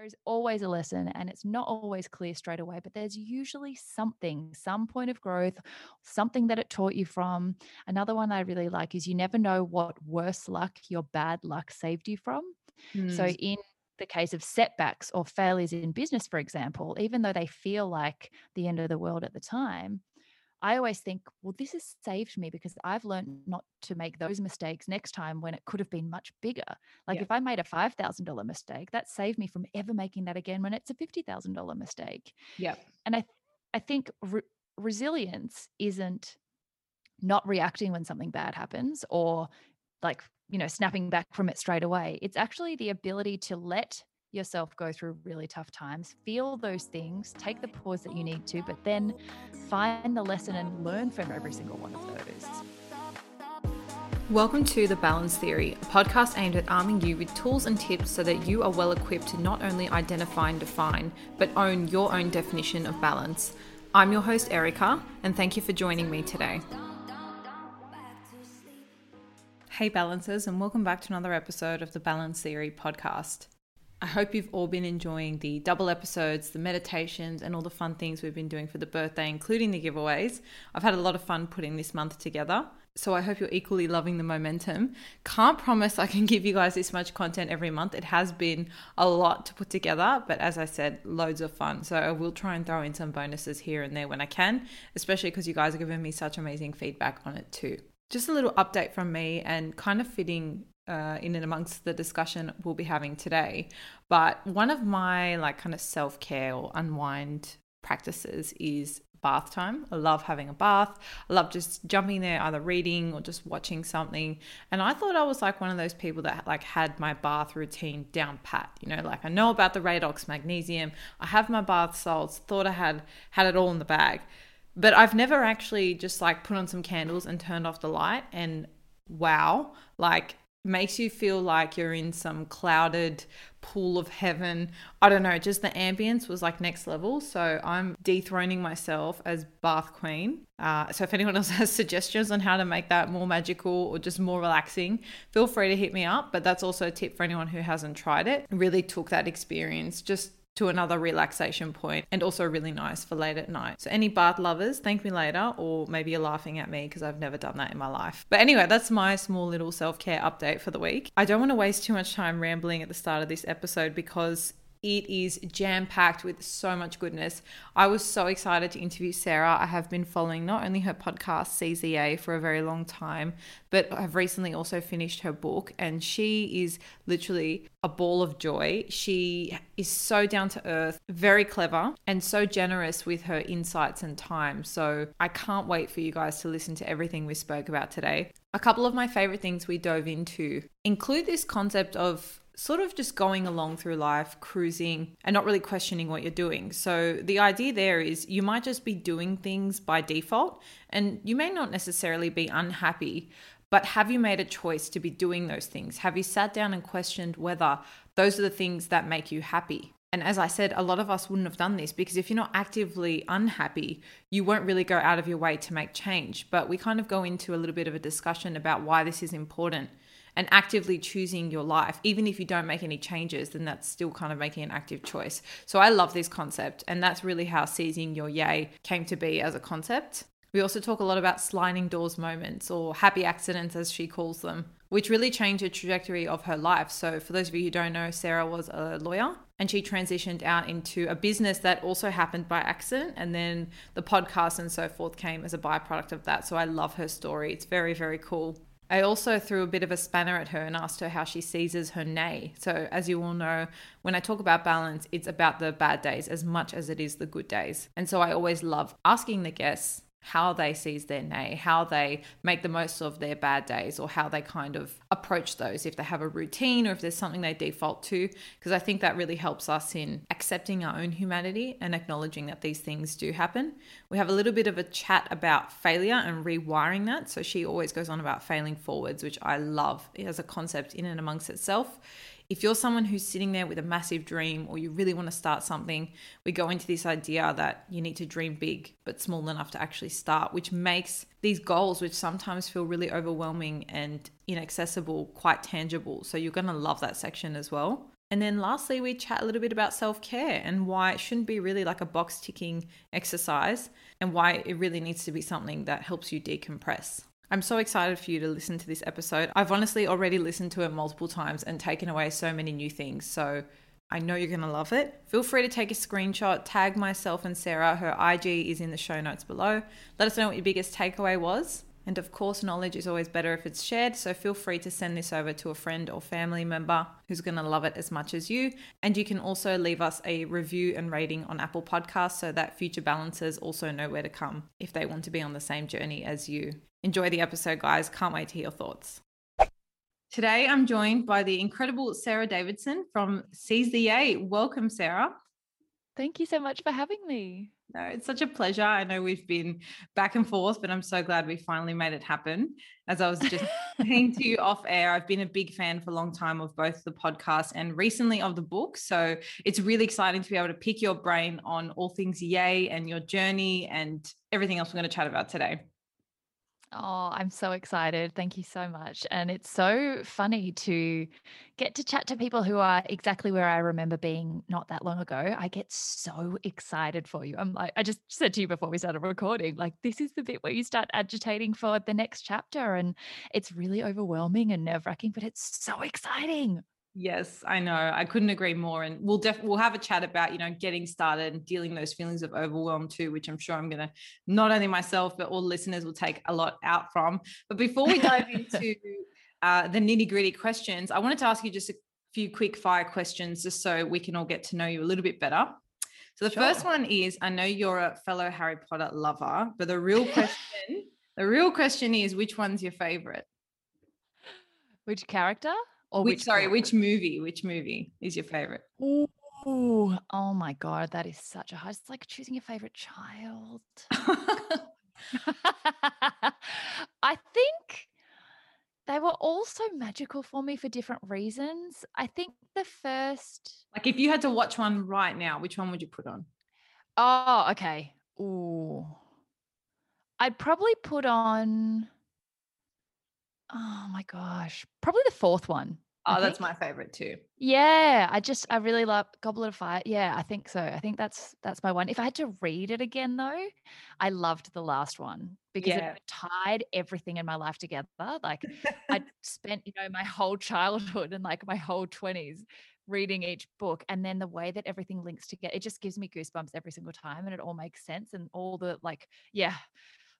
There's always a lesson, and it's not always clear straight away, but there's usually something, some point of growth, something that it taught you from. Another one I really like is you never know what worse luck your bad luck saved you from. So, Mm. in the case of setbacks or failures in business, for example, even though they feel like the end of the world at the time, I always think, well, this has saved me because I've learned not to make those mistakes next time when it could have been much bigger. Like Yeah. if I made a $5,000 mistake, that saved me from ever making that again when it's a $50,000 mistake. Yeah. And I, I think re- resilience isn't not reacting when something bad happens or like, you know, snapping back from it straight away. It's actually the ability to let yourself go through really tough times, feel those things, take the pause that you need to, but then find the lesson and learn from every single one of those. Welcome to The Balance Theory, a podcast aimed at arming you with tools and tips so that you are well equipped to not only identify and define, but own your own definition of balance. I'm your host, Erica, and thank you for joining me today. Hey, balancers, and welcome back to another episode of the Balance Theory podcast. I hope you've all been enjoying the double episodes, the meditations, and all the fun things we've been doing for the birthday, including the giveaways. I've had a lot of fun putting this month together. So I hope you're equally loving the momentum. Can't promise I can give you guys this much content every month. It has been a lot to put together, but as I said, loads of fun. So I will try and throw in some bonuses here and there when I can, especially because you guys are giving me such amazing feedback on it too. Just a little update from me and kind of fitting uh, in and amongst the discussion we'll be having today. But one of my like kind of self care or unwind practices is bath time. I love having a bath. I love just jumping there, either reading or just watching something. And I thought I was like one of those people that like had my bath routine down pat. You know, like I know about the Radox magnesium. I have my bath salts. Thought I had had it all in the bag. But I've never actually just like put on some candles and turned off the light and wow, like makes you feel like you're in some clouded pool of heaven. I don't know, just the ambience was like next level. So I'm dethroning myself as bath queen. Uh, so if anyone else has suggestions on how to make that more magical or just more relaxing, feel free to hit me up. But that's also a tip for anyone who hasn't tried it. Really took that experience just to another relaxation point and also really nice for late at night. So any bath lovers, thank me later or maybe you're laughing at me because I've never done that in my life. But anyway, that's my small little self-care update for the week. I don't want to waste too much time rambling at the start of this episode because it is jam packed with so much goodness. I was so excited to interview Sarah. I have been following not only her podcast, Seize the Yay, for a very long time, but I've recently also finished her book, and she is literally a ball of joy. She is so down to earth, very clever, and so generous with her insights and time. So I can't wait for you guys to listen to everything we spoke about today. A couple of my favorite things we dove into include this concept of sort of just going along through life, cruising, and not really questioning what you're doing. So, the idea there is you might just be doing things by default, and you may not necessarily be unhappy, but have you made a choice to be doing those things? Have you sat down and questioned whether those are the things that make you happy? And as I said, a lot of us wouldn't have done this because if you're not actively unhappy, you won't really go out of your way to make change. But we kind of go into a little bit of a discussion about why this is important and actively choosing your life, even if you don't make any changes, then that's still kind of making an active choice. So I love this concept, and that's really how seizing your yay came to be as a concept. We also talk a lot about sliding doors moments or happy accidents, as she calls them, which really changed the trajectory of her life. So, for those of you who don't know, Sarah was a lawyer and she transitioned out into a business that also happened by accident. And then the podcast and so forth came as a byproduct of that. So, I love her story. It's very, very cool. I also threw a bit of a spanner at her and asked her how she seizes her nay. So, as you all know, when I talk about balance, it's about the bad days as much as it is the good days. And so, I always love asking the guests how they seize their nay, how they make the most of their bad days, or how they kind of approach those if they have a routine or if there's something they default to. Because I think that really helps us in accepting our own humanity and acknowledging that these things do happen. We have a little bit of a chat about failure and rewiring that. So she always goes on about failing forwards, which I love as a concept in and amongst itself. If you're someone who's sitting there with a massive dream or you really want to start something, we go into this idea that you need to dream big but small enough to actually start, which makes these goals, which sometimes feel really overwhelming and inaccessible, quite tangible. So you're going to love that section as well. And then lastly, we chat a little bit about self care and why it shouldn't be really like a box ticking exercise and why it really needs to be something that helps you decompress. I'm so excited for you to listen to this episode. I've honestly already listened to it multiple times and taken away so many new things. So I know you're going to love it. Feel free to take a screenshot, tag myself and Sarah. Her IG is in the show notes below. Let us know what your biggest takeaway was. And of course, knowledge is always better if it's shared. So feel free to send this over to a friend or family member who's going to love it as much as you. And you can also leave us a review and rating on Apple Podcasts so that future balancers also know where to come if they want to be on the same journey as you. Enjoy the episode, guys. Can't wait to hear your thoughts. Today, I'm joined by the incredible Sarah Davidson from Seize the Yay. Welcome, Sarah. Thank you so much for having me. No, it's such a pleasure. I know we've been back and forth, but I'm so glad we finally made it happen. As I was just saying to you off air, I've been a big fan for a long time of both the podcast and recently of the book. So it's really exciting to be able to pick your brain on all things yay and your journey and everything else we're going to chat about today. Oh, I'm so excited. Thank you so much. And it's so funny to get to chat to people who are exactly where I remember being not that long ago. I get so excited for you. I'm like, I just said to you before we started recording, like, this is the bit where you start agitating for the next chapter. And it's really overwhelming and nerve wracking, but it's so exciting. Yes, I know. I couldn't agree more. And we'll def- we'll have a chat about, you know, getting started and dealing those feelings of overwhelm too, which I'm sure I'm going to not only myself, but all listeners will take a lot out from. But before we dive into uh, the nitty gritty questions, I wanted to ask you just a few quick fire questions just so we can all get to know you a little bit better. So the sure. first one is I know you're a fellow Harry Potter lover, but the real question, the real question is which one's your favorite? Which character? Or which, which sorry, which movie? Which movie is your favorite? Ooh, oh my god, that is such a hard. It's like choosing your favorite child. I think they were all so magical for me for different reasons. I think the first, like, if you had to watch one right now, which one would you put on? Oh, okay. Ooh, I'd probably put on. Oh my gosh. Probably the fourth one. Oh, that's my favorite too. Yeah, I just I really love Goblet of Fire. Yeah, I think so. I think that's that's my one. If I had to read it again though, I loved the last one because yeah. it tied everything in my life together. Like I spent, you know, my whole childhood and like my whole 20s reading each book and then the way that everything links together it just gives me goosebumps every single time and it all makes sense and all the like yeah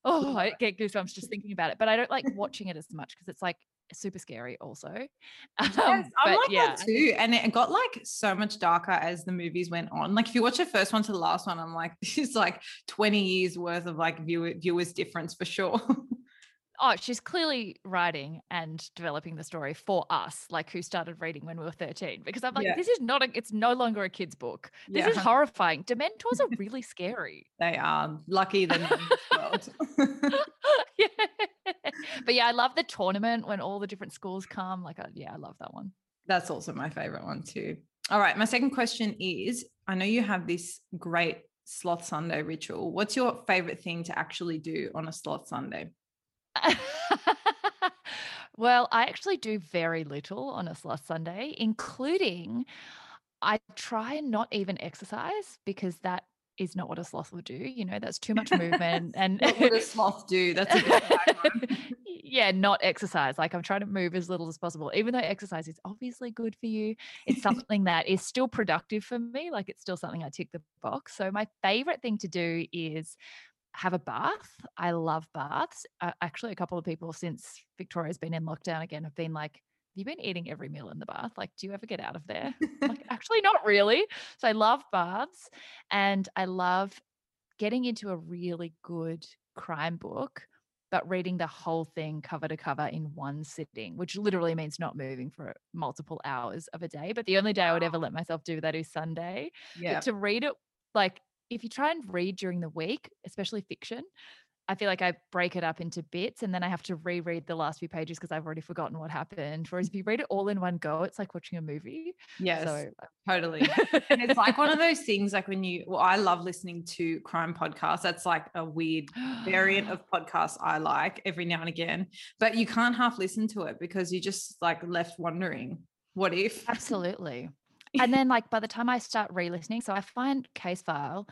oh, I get goosebumps just thinking about it. But I don't like watching it as much because it's like super scary also. Um, yes, I'm like yeah. that too. And it got like so much darker as the movies went on. Like if you watch the first one to the last one, I'm like, this is like 20 years worth of like viewer viewers difference for sure. Oh, she's clearly writing and developing the story for us, like who started reading when we were 13. Because I'm like, yeah. this is not a, it's no longer a kid's book. This yeah. is horrifying. Dementors are really scary. They are lucky than world. yeah. But yeah, I love the tournament when all the different schools come. Like, uh, yeah, I love that one. That's also my favorite one too. All right. My second question is I know you have this great sloth Sunday ritual. What's your favorite thing to actually do on a sloth Sunday? well, I actually do very little on a sloth Sunday, including I try and not even exercise because that is not what a sloth will do. You know, that's too much movement and what would a sloth do? That's a good yeah, not exercise. Like I'm trying to move as little as possible, even though exercise is obviously good for you. It's something that is still productive for me. Like it's still something I tick the box. So my favorite thing to do is have a bath. I love baths. Uh, actually, a couple of people since Victoria's been in lockdown again have been like, have you been eating every meal in the bath? Like, do you ever get out of there? like, actually, not really. So I love baths and I love getting into a really good crime book, but reading the whole thing cover to cover in one sitting, which literally means not moving for multiple hours of a day. But the only day I would ever let myself do that is Sunday. Yeah. But to read it like if you try and read during the week, especially fiction, I feel like I break it up into bits and then I have to reread the last few pages because I've already forgotten what happened. Whereas if you read it all in one go, it's like watching a movie. Yes, so. Totally. and it's like one of those things like when you, well, I love listening to crime podcasts. That's like a weird variant of podcasts I like every now and again, but you can't half listen to it because you're just like left wondering, what if? Absolutely. And then like by the time I start re-listening, so I find Casefile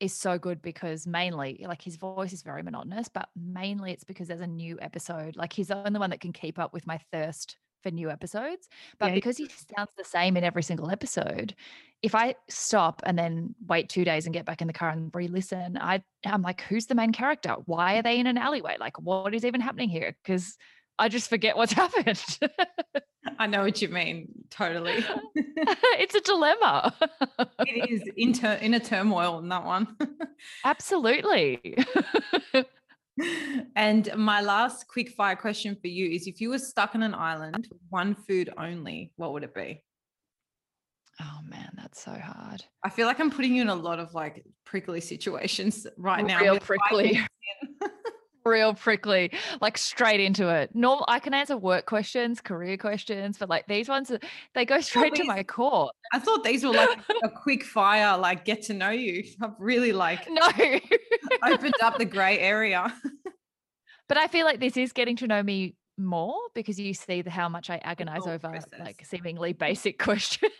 is so good because mainly like his voice is very monotonous, but mainly it's because there's a new episode. Like he's the only one that can keep up with my thirst for new episodes. But Yeah. because he sounds the same in every single episode, if I stop and then wait two days and get back in the car and re-listen, I I'm like, who's the main character? Why are they in an alleyway? Like, what is even happening here? Because I just forget what's happened. I know what you mean. Totally. it's a dilemma. it is in, tur- in a turmoil in that one. Absolutely. and my last quick fire question for you is if you were stuck on an island, with one food only, what would it be? oh man, that's so hard. I feel like I'm putting you in a lot of like prickly situations right now. Real prickly. Real prickly, like straight into it. Normal, I can answer work questions, career questions, but like these ones, they go straight to my core. I thought these were like a quick fire, like get to know you. I've really like No, opened up the gray area. but I feel like this is getting to know me more because you see the, how much I agonize over process. like seemingly basic questions.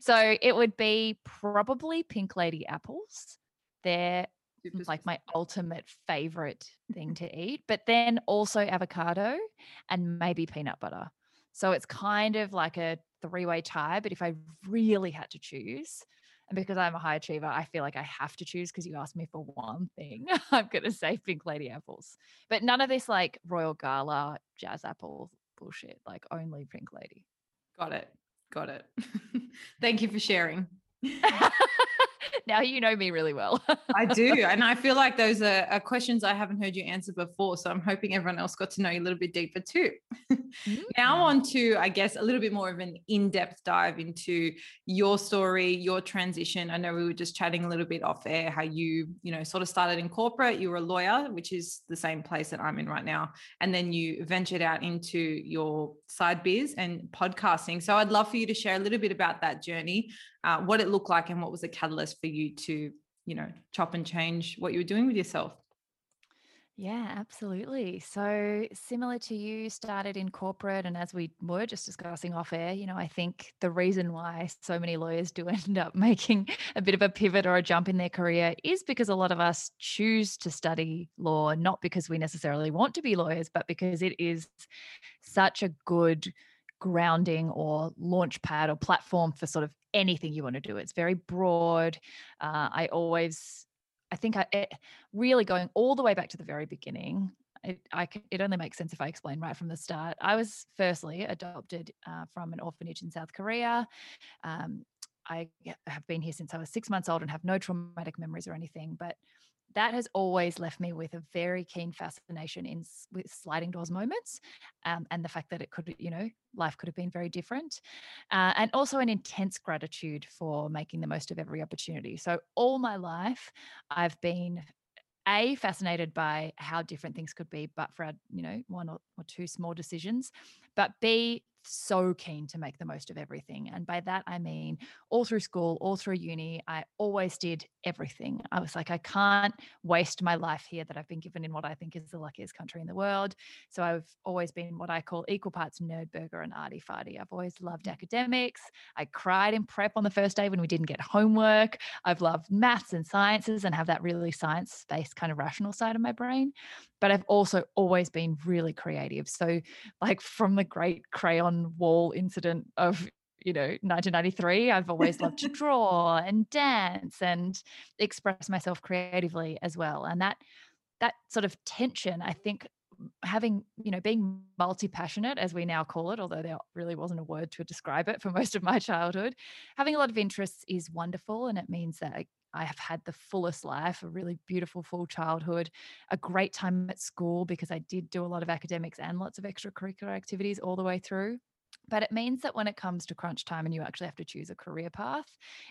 so it would be probably pink lady apples. They're Like my ultimate favorite thing to eat, but then also avocado and maybe peanut butter. So it's kind of like a three way tie. But if I really had to choose, and because I'm a high achiever, I feel like I have to choose because you asked me for one thing. I'm going to say Pink Lady apples, but none of this like Royal Gala jazz apple bullshit, like only Pink Lady. Got it. Got it. Thank you for sharing. now you know me really well. I do. And I feel like those are, are questions I haven't heard you answer before. So I'm hoping everyone else got to know you a little bit deeper too. now Mm. on to, I guess, a little bit more of an in-depth dive into your story, your transition. I know we were just chatting a little bit off air how you, you know, sort of started in corporate. You were a lawyer, which is the same place that I'm in right now. And then you ventured out into your side biz and podcasting. So I'd love for you to share a little bit about that journey, uh, what it looked like and what was the catalyst for you to, you know, chop and change what you were doing with yourself. Yeah, absolutely. So similar to you, started in corporate, and as we were just discussing off air, you know, I think the reason why so many lawyers do end up making a bit of a pivot or a jump in their career is because a lot of us choose to study law, not because we necessarily want to be lawyers, but because it is such a good grounding or launch pad or platform for sort of anything you want to do. It's very broad. Uh, I always I think I it, really going all the way back to the very beginning. It, I c- it only makes sense if I explain right from the start. I was firstly adopted uh, from an orphanage in South Korea. Um, I have been here since I was six months old and have no traumatic memories or anything, but that has always left me with a very keen fascination in with sliding doors moments, um, and the fact that it could, you know, life could have been very different, uh, and also an intense gratitude for making the most of every opportunity. So all my life, I've been a fascinated by how different things could be, but for our, you know one or, or two small decisions, but b so keen to make the most of everything. And by that I mean all through school, all through uni, I always did everything. I was like, I can't waste my life here that I've been given in what I think is the luckiest country in the world. So I've always been what I call equal parts nerd burger and arty farty. I've always loved mm. academics. I cried in prep on the first day when we didn't get homework. I've loved maths and sciences and have that really science based kind of rational side of my brain. But I've also always been really creative. So, like from the great crayon wall incident of, you know, 1993, I've always loved to draw and dance and express myself creatively as well. And that, that sort of tension, I think having you know being multi-passionate as we now call it although there really wasn't a word to describe it for most of my childhood having a lot of interests is wonderful and it means that I, have had the fullest life a really beautiful full childhood a great time at school because i did do a lot of academics and lots of extracurricular activities all the way through. But it means that when it comes to crunch time and you actually have to choose a career path,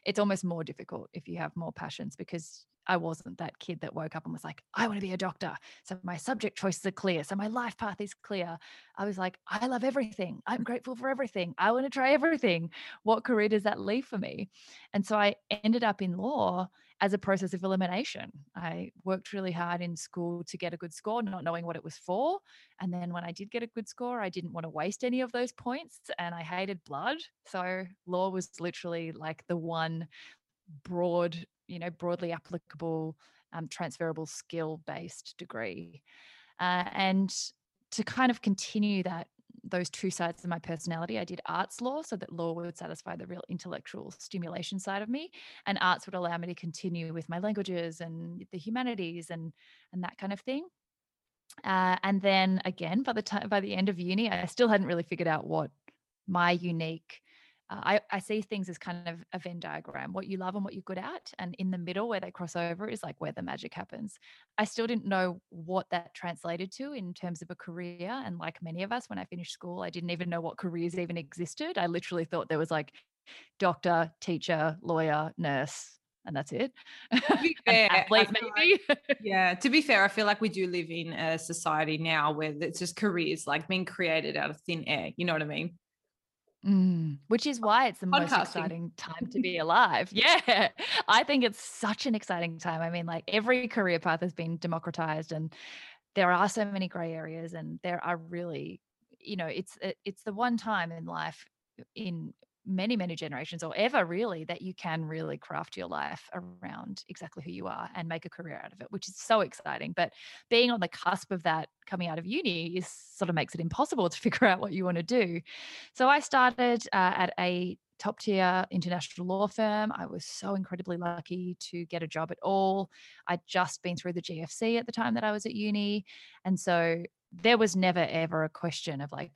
it's almost more difficult if you have more passions because I wasn't that kid that woke up and was like, I want to be a doctor. So my subject choices are clear. So my life path is clear. I was like, I love everything. I'm grateful for everything. I want to try everything. What career does that leave for me? And so I ended up in law as a process of elimination. I worked really hard in school to get a good score, not knowing what it was for. And then when I did get a good score, I didn't want to waste any of those points and I hated blood. So law was literally like the one broad, you know, broadly applicable, um, transferable skill based degree. Uh, and to kind of continue that those two sides of my personality. I did arts law so that law would satisfy the real intellectual stimulation side of me, and arts would allow me to continue with my languages and the humanities and and that kind of thing. Uh, and then again, by the time by the end of uni, I still hadn't really figured out what my unique uh, I, I see things as kind of a Venn diagram, what you love and what you're good at. And in the middle, where they cross over, is like where the magic happens. I still didn't know what that translated to in terms of a career. And like many of us, when I finished school, I didn't even know what careers even existed. I literally thought there was like doctor, teacher, lawyer, nurse, and that's it. To be fair, athlete, maybe. Like, yeah. To be fair, I feel like we do live in a society now where it's just careers like being created out of thin air. You know what I mean? Mm, which is why it's the most exciting time to be alive. Yeah. I think it's such an exciting time. I mean, like every career path has been democratized and there are so many gray areas and there are really, you know, it's it's the one time in life in many many generations or ever really that you can really craft your life around exactly who you are and make a career out of it which is so exciting but being on the cusp of that coming out of uni is sort of makes it impossible to figure out what you want to do so i started uh, at a top tier international law firm. I was so incredibly lucky to get a job at all. I'd just been through the GFC at the time that I was at uni. And so there was never ever a question of like,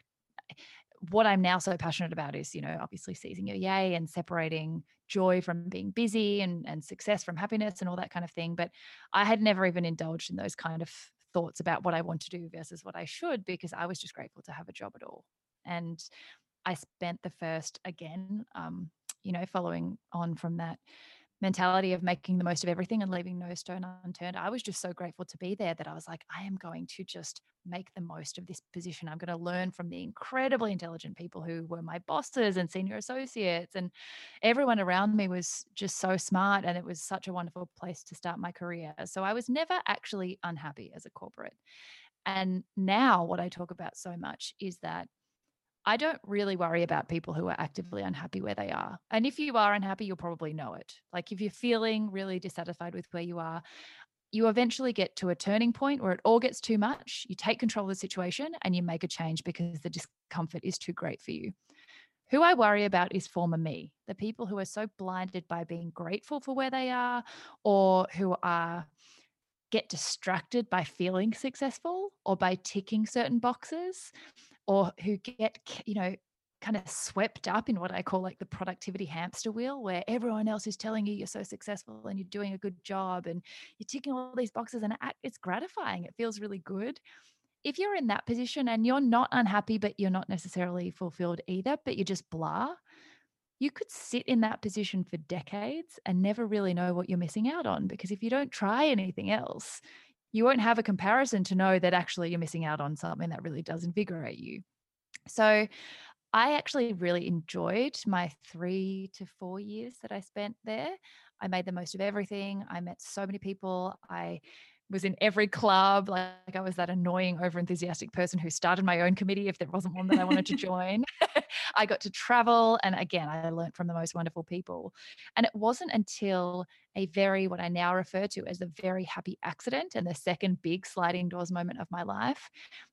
what I'm now so passionate about is, you know, obviously seizing your yay and separating joy from being busy and, and success from happiness and all that kind of thing. But I had never even indulged in those kind of thoughts about what I want to do versus what I should because I was just grateful to have a job at all. And I spent the first, again, um, you know, following on from that mentality of making the most of everything and leaving no stone unturned. I was just so grateful to be there that I was like, I am going to just make the most of this position. I'm going to learn from the incredibly intelligent people who were my bosses and senior associates. And everyone around me was just so smart. And it was such a wonderful place to start my career. So I was never actually unhappy as a corporate. And now, what I talk about so much is that I don't really worry about people who are actively mm. unhappy where they are. And if you are unhappy, you'll probably know it. Like if you're feeling really dissatisfied with where you are, you eventually get to a turning point where it all gets too much. You take control of the situation and you make a change because the discomfort is too great for you. Who I worry about is former me, the people who are so blinded by being grateful for where they are or who are get distracted by feeling successful or by ticking certain boxes or who get, you know, kind of swept up in what I call like the productivity hamster wheel, where everyone else is telling you you're so successful and you're doing a good job and you're ticking all these boxes and it's gratifying. It feels really good. If you're in that position and you're not unhappy, but you're not necessarily fulfilled either, but you're just blah, you could sit in that position for decades and never really know what you're missing out on. Because if you don't try anything else, you won't have a comparison to know that actually you're missing out on something that really does invigorate you. So I actually really enjoyed my three to four years that I spent there. I made the most of everything. I met so many people. I was in every club. Like, like I was that annoying, over enthusiastic person who started my own committee if there wasn't one that I wanted to join. I got to travel. And again, I learned from the most wonderful people. And it wasn't until a very, what I now refer to as a very happy accident and the second big sliding doors moment of my life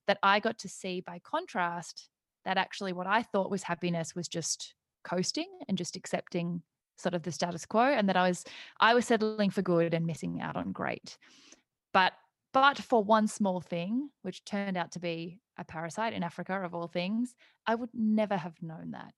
that I got to see by contrast that actually what I thought was happiness was just coasting and just accepting sort of the status quo and that I was I was settling for good and missing out on great. But but for one small thing, which turned out to be a parasite in Africa of all things, I would never have known that.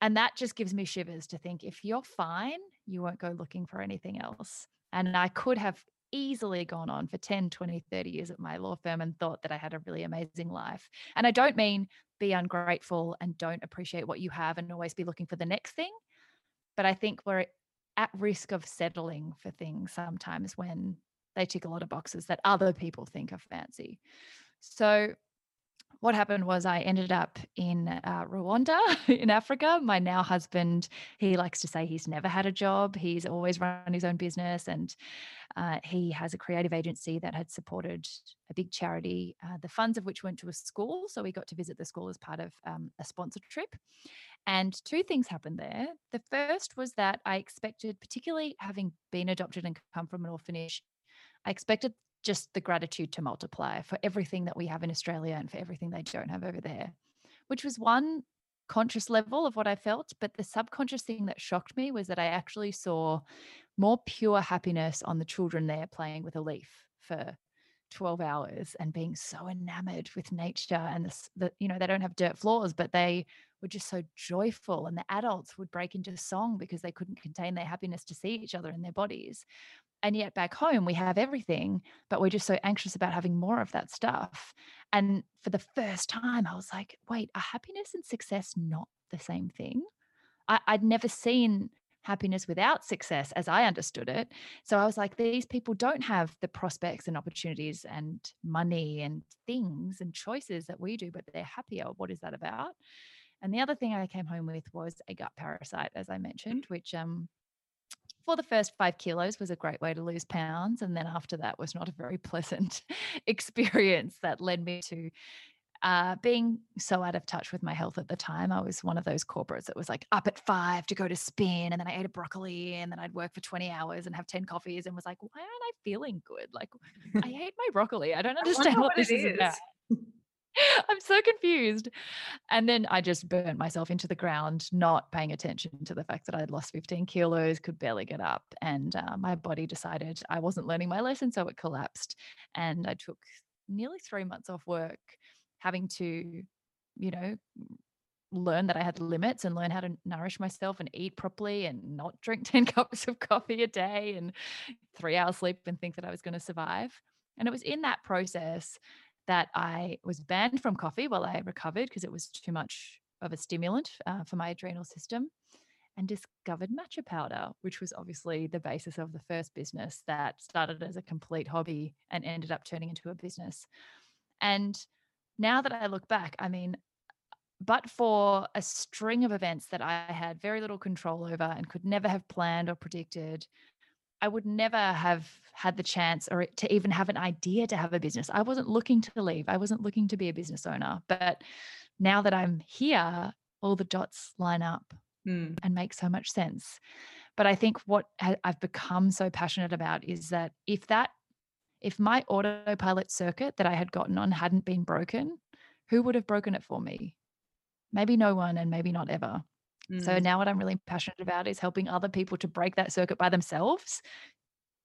And that just gives me shivers to think if you're fine, you won't go looking for anything else. And I could have easily gone on for 10, 20, 30 years at my law firm and thought that I had a really amazing life. And I don't mean be ungrateful and don't appreciate what you have and always be looking for the next thing. But I think we're at risk of settling for things sometimes when they tick a lot of boxes that other people think are fancy. So what happened was I ended up in uh, Rwanda in Africa. My now husband, he likes to say he's never had a job. He's always run his own business, and uh, he has a creative agency that had supported a big charity, uh, the funds of which went to a school. So we got to visit the school as part of um, a sponsored trip. And two things happened there. The first was that I expected, particularly having been adopted and come from an orphanage, I expected just the gratitude to multiply for everything that we have in Australia and for everything they don't have over there, which was one conscious level of what I felt. But the subconscious thing that shocked me was that I actually saw more pure happiness on the children there playing with a leaf for 12 hours and being so enamored with nature and the, the you know they don't have dirt floors but they were just so joyful and the adults would break into song because they couldn't contain their happiness to see each other in their bodies. And yet back home we have everything but we're just so anxious about having more of that stuff. And for the first time i was like wait are happiness and success not the same thing? I, i'd never seen happiness without success as i understood it. So i was like these people don't have the prospects and opportunities and money and things and choices that we do but they're happier. What is that about? And the other thing i came home with was a gut parasite as i mentioned which um for the first five kilos was a great way to lose pounds. And then after that was not a very pleasant experience that led me to uh, being so out of touch with my health at the time. I was one of those corporates that was like up at five to go to spin. And then I ate a broccoli and then I'd work for 20 hours and have 10 coffees and was like, why aren't I feeling good? Like, I ate my broccoli. I don't understand I what, what this is, is about. I'm so confused. And then I just burnt myself into the ground, not paying attention to the fact that I'd lost 15 kilos, could barely get up. And uh, my body decided I wasn't learning my lesson. So it collapsed. And I took nearly three months off work, having to, you know, learn that I had limits and learn how to nourish myself and eat properly and not drink 10 cups of coffee a day and three hours sleep and think that I was going to survive. And it was in that process that I was banned from coffee while I recovered because it was too much of a stimulant uh, for my adrenal system and discovered matcha powder, which was obviously the basis of the first business that started as a complete hobby and ended up turning into a business. And now that I look back, I mean, but for a string of events that I had very little control over and could never have planned or predicted, I would never have had the chance or to even have an idea to have a business. I wasn't looking to leave. I wasn't looking to be a business owner. But now that I'm here, all the dots line up mm. and make so much sense. But I think what I've become so passionate about is that if that, if my autopilot circuit that I had gotten on hadn't been broken, who would have broken it for me? Maybe no one and maybe not ever. So mm. now what I'm really passionate about is helping other people to break that circuit by themselves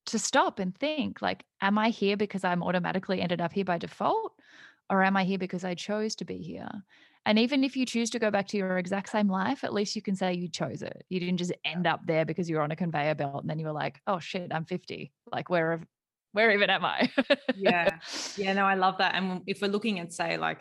to stop and think like am I here because I'm automatically ended up here by default or am I here because I chose to be here? And even if you choose to go back to your exact same life, at least you can say you chose it. You didn't just end up there because you were on a conveyor belt and then you were like, oh shit, I'm 50. Like where where even am I? yeah. Yeah, no, I love that. And if we're looking at say like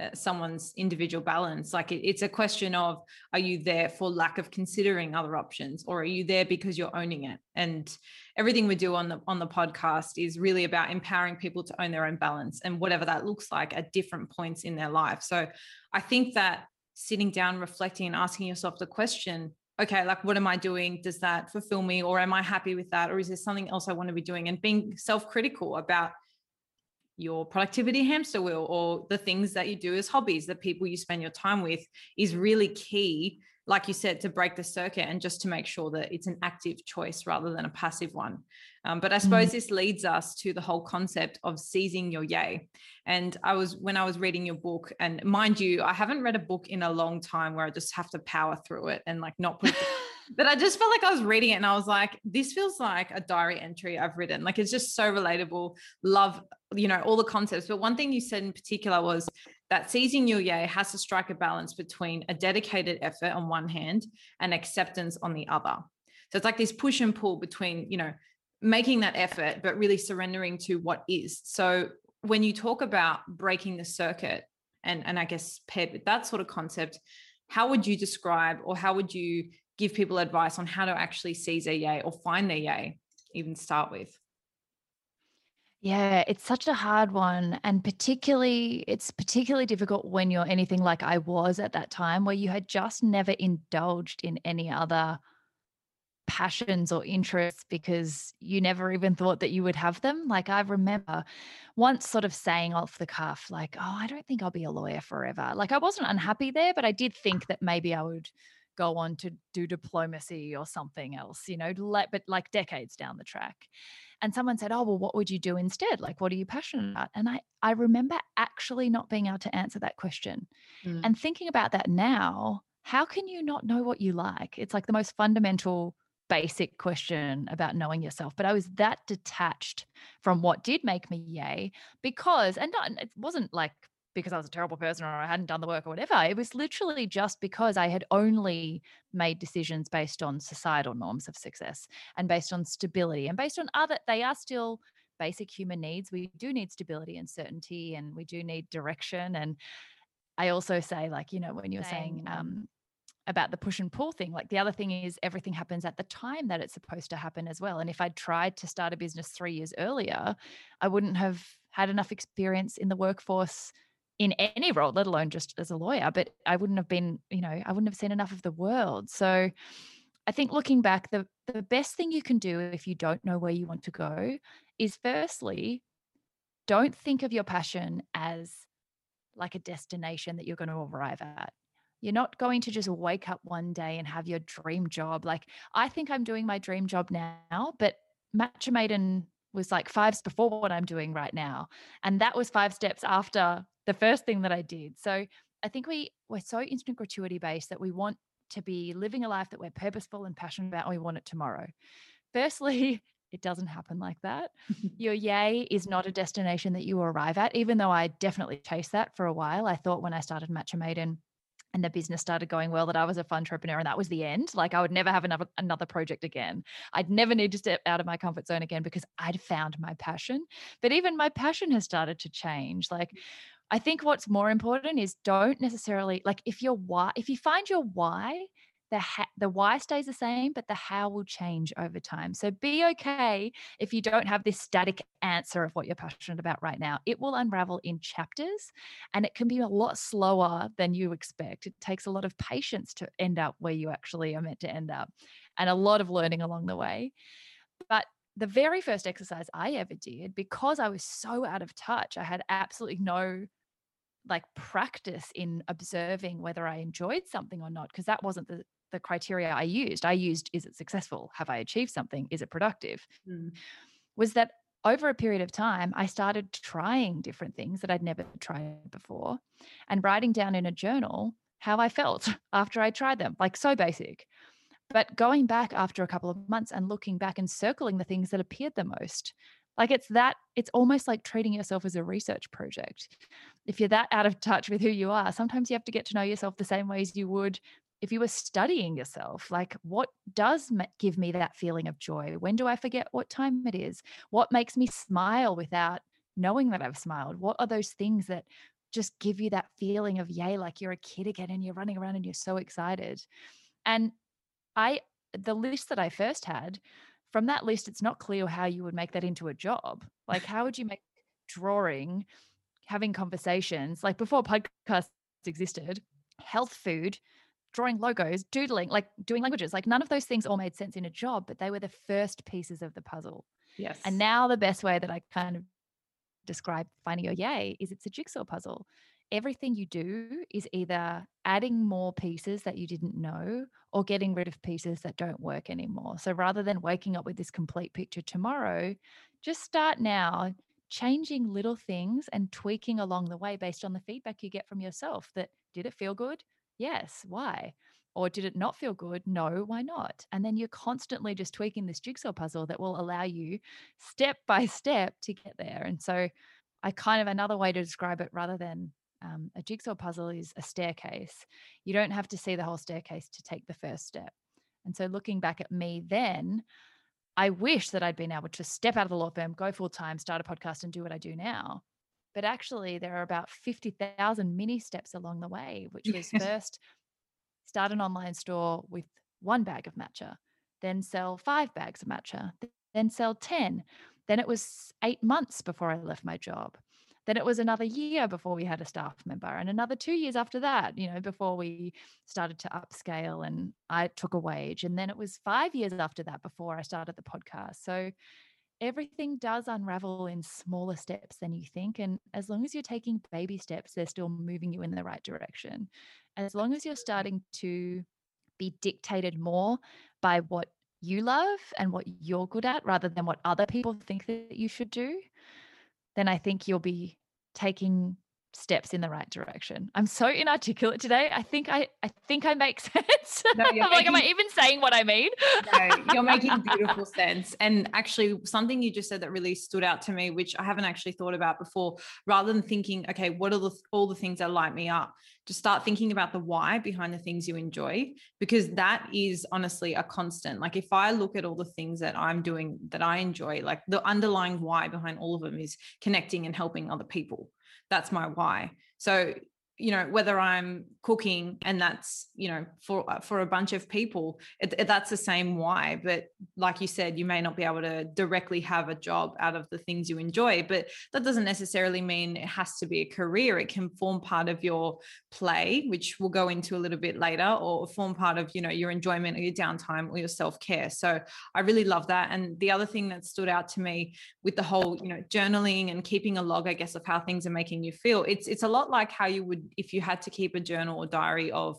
uh, someone's individual balance like it, it's a question of are you there for lack of considering other options or are you there because you're owning it and everything we do on the on the podcast is really about empowering people to own their own balance and whatever that looks like at different points in their life so i think that sitting down reflecting and asking yourself the question okay like what am i doing? Does that fulfill me or am i happy with that? Or is there something else i want to be doing? And being self-critical about your productivity hamster wheel or the things that you do as hobbies, the people you spend your time with is really key, like you said, to break the circuit and just to make sure that it's an active choice rather than a passive one. Um, but I suppose mm. this leads us to the whole concept of seizing your yay. And I was, when I was reading your book, and mind you, I haven't read a book in a long time where I just have to power through it and like not put but I just felt like I was reading it and I was like, this feels like a diary entry I've written. Like it's just so relatable. Love, you know, all the concepts. But one thing you said in particular was that seizing your yay has to strike a balance between a dedicated effort on one hand and acceptance on the other. So it's like this push and pull between, you know, making that effort, but really surrendering to what is. So when you talk about breaking the circuit, and, and I guess paired with that sort of concept, how would you describe or how would you give people advice on how to actually seize their yay or find their yay, even start with? Yeah, it's such a hard one. And particularly, it's particularly difficult when you're anything like I was at that time, where you had just never indulged in any other passions or interests because you never even thought that you would have them. Like I remember once sort of saying off the cuff, like, oh, I don't think I'll be a lawyer forever. Like I wasn't unhappy there, but I did think that maybe I would go on to do diplomacy or something else, you know, let, but like decades down the track. And someone said, "Oh, well, what would you do instead? Like, what are you passionate about?" And I I remember actually not being able to answer that question, mm. and thinking about that now. How can you not know what you like? It's like the most fundamental basic question about knowing yourself, but I was that detached from what did make me yay because, and not, it wasn't like because I was a terrible person or I hadn't done the work or whatever. It was literally just because I had only made decisions based on societal norms of success and based on stability and based on other, they are still basic human needs. We do need stability and certainty and we do need direction. And I also say, like, you know, when you're Same. saying, um, about the push and pull thing. Like the other thing is everything happens at the time that it's supposed to happen as well. And if I'd tried to start a business three years earlier, I wouldn't have had enough experience in the workforce in any role, let alone just as a lawyer, but I wouldn't have been, you know, I wouldn't have seen enough of the world. So I think looking back, the the best thing you can do if you don't know where you want to go is firstly, don't think of your passion as like a destination that you're going to arrive at. You're not going to just wake up one day and have your dream job. Like I think I'm doing my dream job now, but Matcha Maiden was like fives before what I'm doing right now. And that was five steps after the first thing that I did. So I think we we're so instant gratuity based that we want to be living a life that we're purposeful and passionate about and we want it tomorrow. Firstly, it doesn't happen like that. Your yay is not a destination that you arrive at, even though I definitely chased that for a while. I thought when I started Matcha Maiden and the business started going well that I was a fun entrepreneur and that was the end. Like I would never have another another project again. I'd never need to step out of my comfort zone again because I'd found my passion. But even my passion has started to change. Like I think what's more important is don't necessarily like if your why, if you find your why, the ha- the why stays the same, but the how will change over time. So be okay if you don't have this static answer of what you're passionate about right now. It will unravel in chapters, and it can be a lot slower than you expect. It takes a lot of patience to end up where you actually are meant to end up, and a lot of learning along the way. But the very first exercise I ever did, because I was so out of touch, I had absolutely no like practice in observing whether I enjoyed something or not, because that wasn't the, the criteria I used. I used, is it successful? Have I achieved something? Is it productive? Mm. Was that over a period of time, I started trying different things that I'd never tried before and writing down in a journal how I felt after I tried them, like so basic. But going back after a couple of months and looking back and circling the things that appeared the most like it's that, it's almost like treating yourself as a research project. If you're that out of touch with who you are, sometimes you have to get to know yourself the same way as you would if you were studying yourself. Like, what does give me that feeling of joy? When do I forget what time it is? What makes me smile without knowing that I've smiled? What are those things that just give you that feeling of yay, like you're a kid again and you're running around and you're so excited? And I, the list that I first had from that list, it's not clear how you would make that into a job. Like, how would you make drawing, having conversations, like before podcasts existed, health food, drawing logos, doodling, like doing languages, like none of those things all made sense in a job, but they were the first pieces of the puzzle. Yes. And now the best way that I kind of describe finding your yay is it's a jigsaw puzzle everything you do is either adding more pieces that you didn't know or getting rid of pieces that don't work anymore. So rather than waking up with this complete picture tomorrow, just start now changing little things and tweaking along the way based on the feedback you get from yourself that did it feel good? Yes. Why? Or did it not feel good? No, why not? And then you're constantly just tweaking this jigsaw puzzle that will allow you step by step to get there. And so I kind of another way to describe it rather than um, a jigsaw puzzle is a staircase. You don't have to see the whole staircase to take the first step. And so looking back at me then, I wish that I'd been able to step out of the law firm, go full time, start a podcast, and do what I do now. But actually, there are about 50,000 mini steps along the way, which was first start an online store with one bag of matcha, then sell five bags of matcha, then sell 10. Then it was eight months before I left my job. Then it was another year before we had a staff member, and another two years after that, you know, before we started to upscale and I took a wage. And then it was five years after that before I started the podcast. So everything does unravel in smaller steps than you think. And as long as you're taking baby steps, they're still moving you in the right direction. As long as you're mm-hmm. starting to be dictated more by what you love and what you're good at rather than what other people think that you should do, then I think you'll be taking steps in the right direction. I'm so inarticulate today. I think I I think I make sense. No, making, like, am I even saying what I mean? no, you're making beautiful sense. And actually, something you just said that really stood out to me, which I haven't actually thought about before. Rather than thinking, okay, what are the, all the things that light me up? Just start thinking about the why behind the things you enjoy, because that is honestly a constant. Like if I look at all the things that I'm doing that I enjoy, like the underlying why behind all of them is connecting and helping other people that's my why. So you know whether i'm cooking and that's you know for uh, for a bunch of people it, it, that's the same why but like you said you may not be able to directly have a job out of the things you enjoy but that doesn't necessarily mean it has to be a career. It can form part of your play which we'll go into a little bit later or form part of you know your enjoyment or your downtime or your self-care. So i really love that. And the other thing that stood out to me with the whole you know journaling and keeping a log i guess of how things are making you feel it's it's a lot like how you would if you had to keep a journal or diary of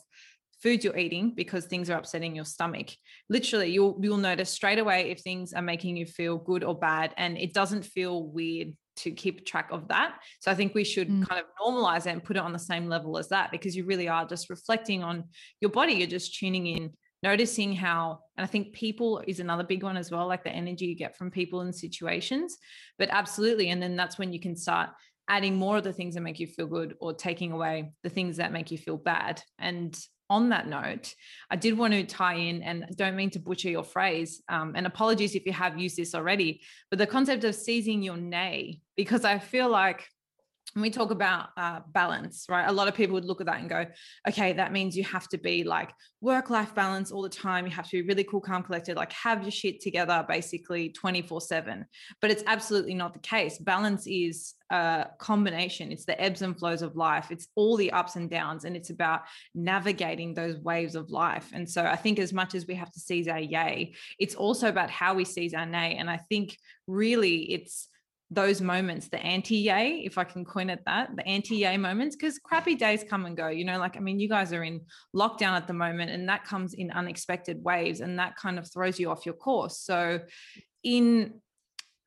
foods you're eating because things are upsetting your stomach literally you'll you'll notice straight away if things are making you feel good or bad and it doesn't feel weird to keep track of that. So i think we should mm. kind of normalize it and put it on the same level as that because you really are just reflecting on your body. You're just tuning in noticing how and i think people is another big one as well like the energy you get from people and situations. But absolutely and then that's when you can start adding more of the things that make you feel good or taking away the things that make you feel bad. And on that note, I did want to tie in and don't mean to butcher your phrase. Um, and apologies if you have used this already, but the concept of seizing your nay, because I feel like we talk about uh, balance, right? A lot of people would look at that and go, okay, that means you have to be like work life balance all the time. You have to be really cool, calm, collected, like have your shit together basically 24 7. But it's absolutely not the case. Balance is a combination, it's the ebbs and flows of life, it's all the ups and downs, and it's about navigating those waves of life. And so I think as much as we have to seize our yay, it's also about how we seize our nay. And I think really it's, those moments, the anti yay, if I can coin it that, the anti yay moments, because crappy days come and go. You know, like, I mean, you guys are in lockdown at the moment, and that comes in unexpected waves, and that kind of throws you off your course. So, in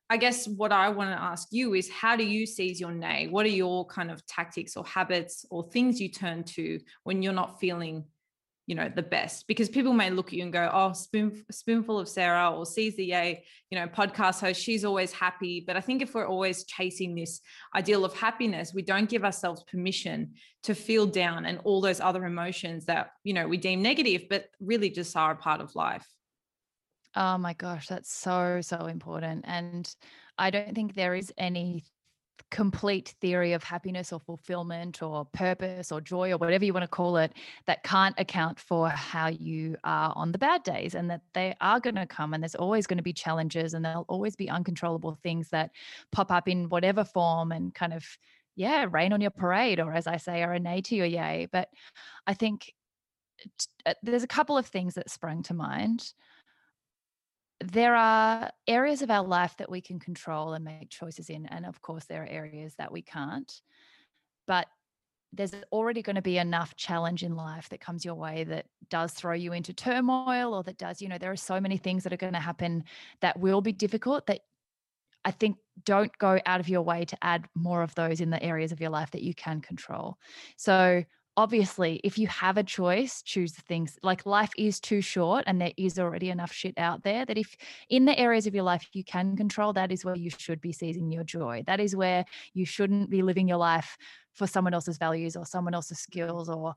I guess what I want to ask you is how do you seize your nay? What are your kind of tactics or habits or things you turn to when you're not feeling you know the best because people may look at you and go oh spoon spoonful of sarah or yay you know podcast host she's always happy. But i think if we're always chasing this ideal of happiness we don't give ourselves permission to feel down and all those other emotions that you know we deem negative but really just are a part of life. Oh my gosh that's so so important. And i don't think there is any complete theory of happiness or fulfillment or purpose or joy or whatever you want to call it that can't account for how you are on the bad days and that they are going to come and there's always going to be challenges and there'll always be uncontrollable things that pop up in whatever form and kind of yeah rain on your parade or as i say are a nay to your yay. But i think uh, there's a couple of things that sprung to mind there are areas of our life that we can control and make choices in. And of course, there are areas that we can't. But there's already going to be enough challenge in life that comes your way that does throw you into turmoil or that does, you know, there are so many things that are going to happen that will be difficult that I think don't go out of your way to add more of those in the areas of your life that you can control. So obviously, if you have a choice, choose the things like life is too short and there is already enough shit out there that if in the areas of your life you can control, that is where you should be seizing your joy. That is where you shouldn't be living your life for someone else's values or someone else's skills or,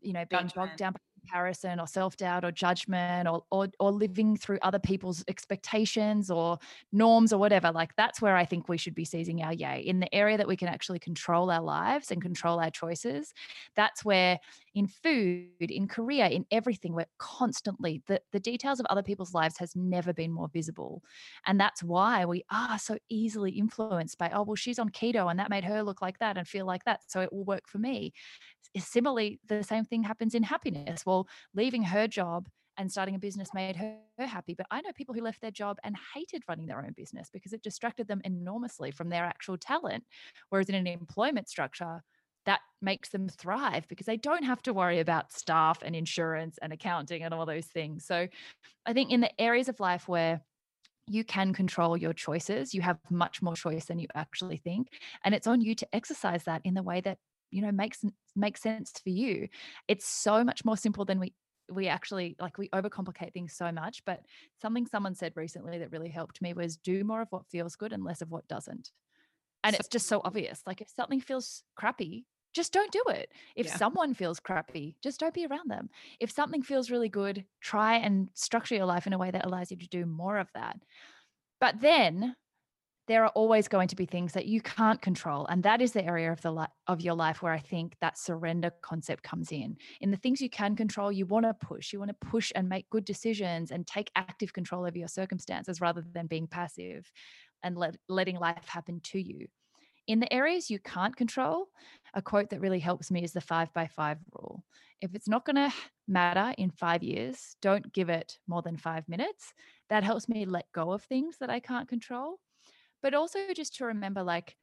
you know, being bogged down by comparison or self-doubt or judgment or, or or living through other people's expectations or norms or whatever like that's where i think we should be seizing our yay. In the area that we can actually control our lives and control our choices that's where in food, in career, in everything. We're constantly, the, the details of other people's lives has never been more visible. And that's why we are so easily influenced by, oh, well, she's on keto and that made her look like that and feel like that. So it will work for me. Similarly, the same thing happens in happiness. Well, leaving her job and starting a business made her, her, happy. But I know people who left their job and hated running their own business because it distracted them enormously from their actual talent. Whereas in an employment structure, that makes them thrive because they don't have to worry about staff and insurance and accounting and all those things. So I think in the areas of life where you can control your choices, you have much more choice than you actually think. And it's on you to exercise that in the way that you know makes makes sense for you it's so much more simple than we we actually like we overcomplicate things so much but something someone said recently that really helped me was do more of what feels good and less of what doesn't and so, it's just so obvious like if something feels crappy just don't do it. If yeah. someone feels crappy just don't be around them. If something feels really good try and structure your life in a way that allows you to do more of that. But then there are always going to be things that you can't control and that is the area of the li- of your life where i think that surrender concept comes in. In the things you can control you want to push. You want to push and make good decisions and take active control over your circumstances rather than being passive and let, letting life happen to you in the areas you can't control a quote that really helps me is the 5 by 5 rule. If it's not going to matter in 5 years don't give it more than 5 minutes. That helps me let go of things that i can't control. But also just to remember like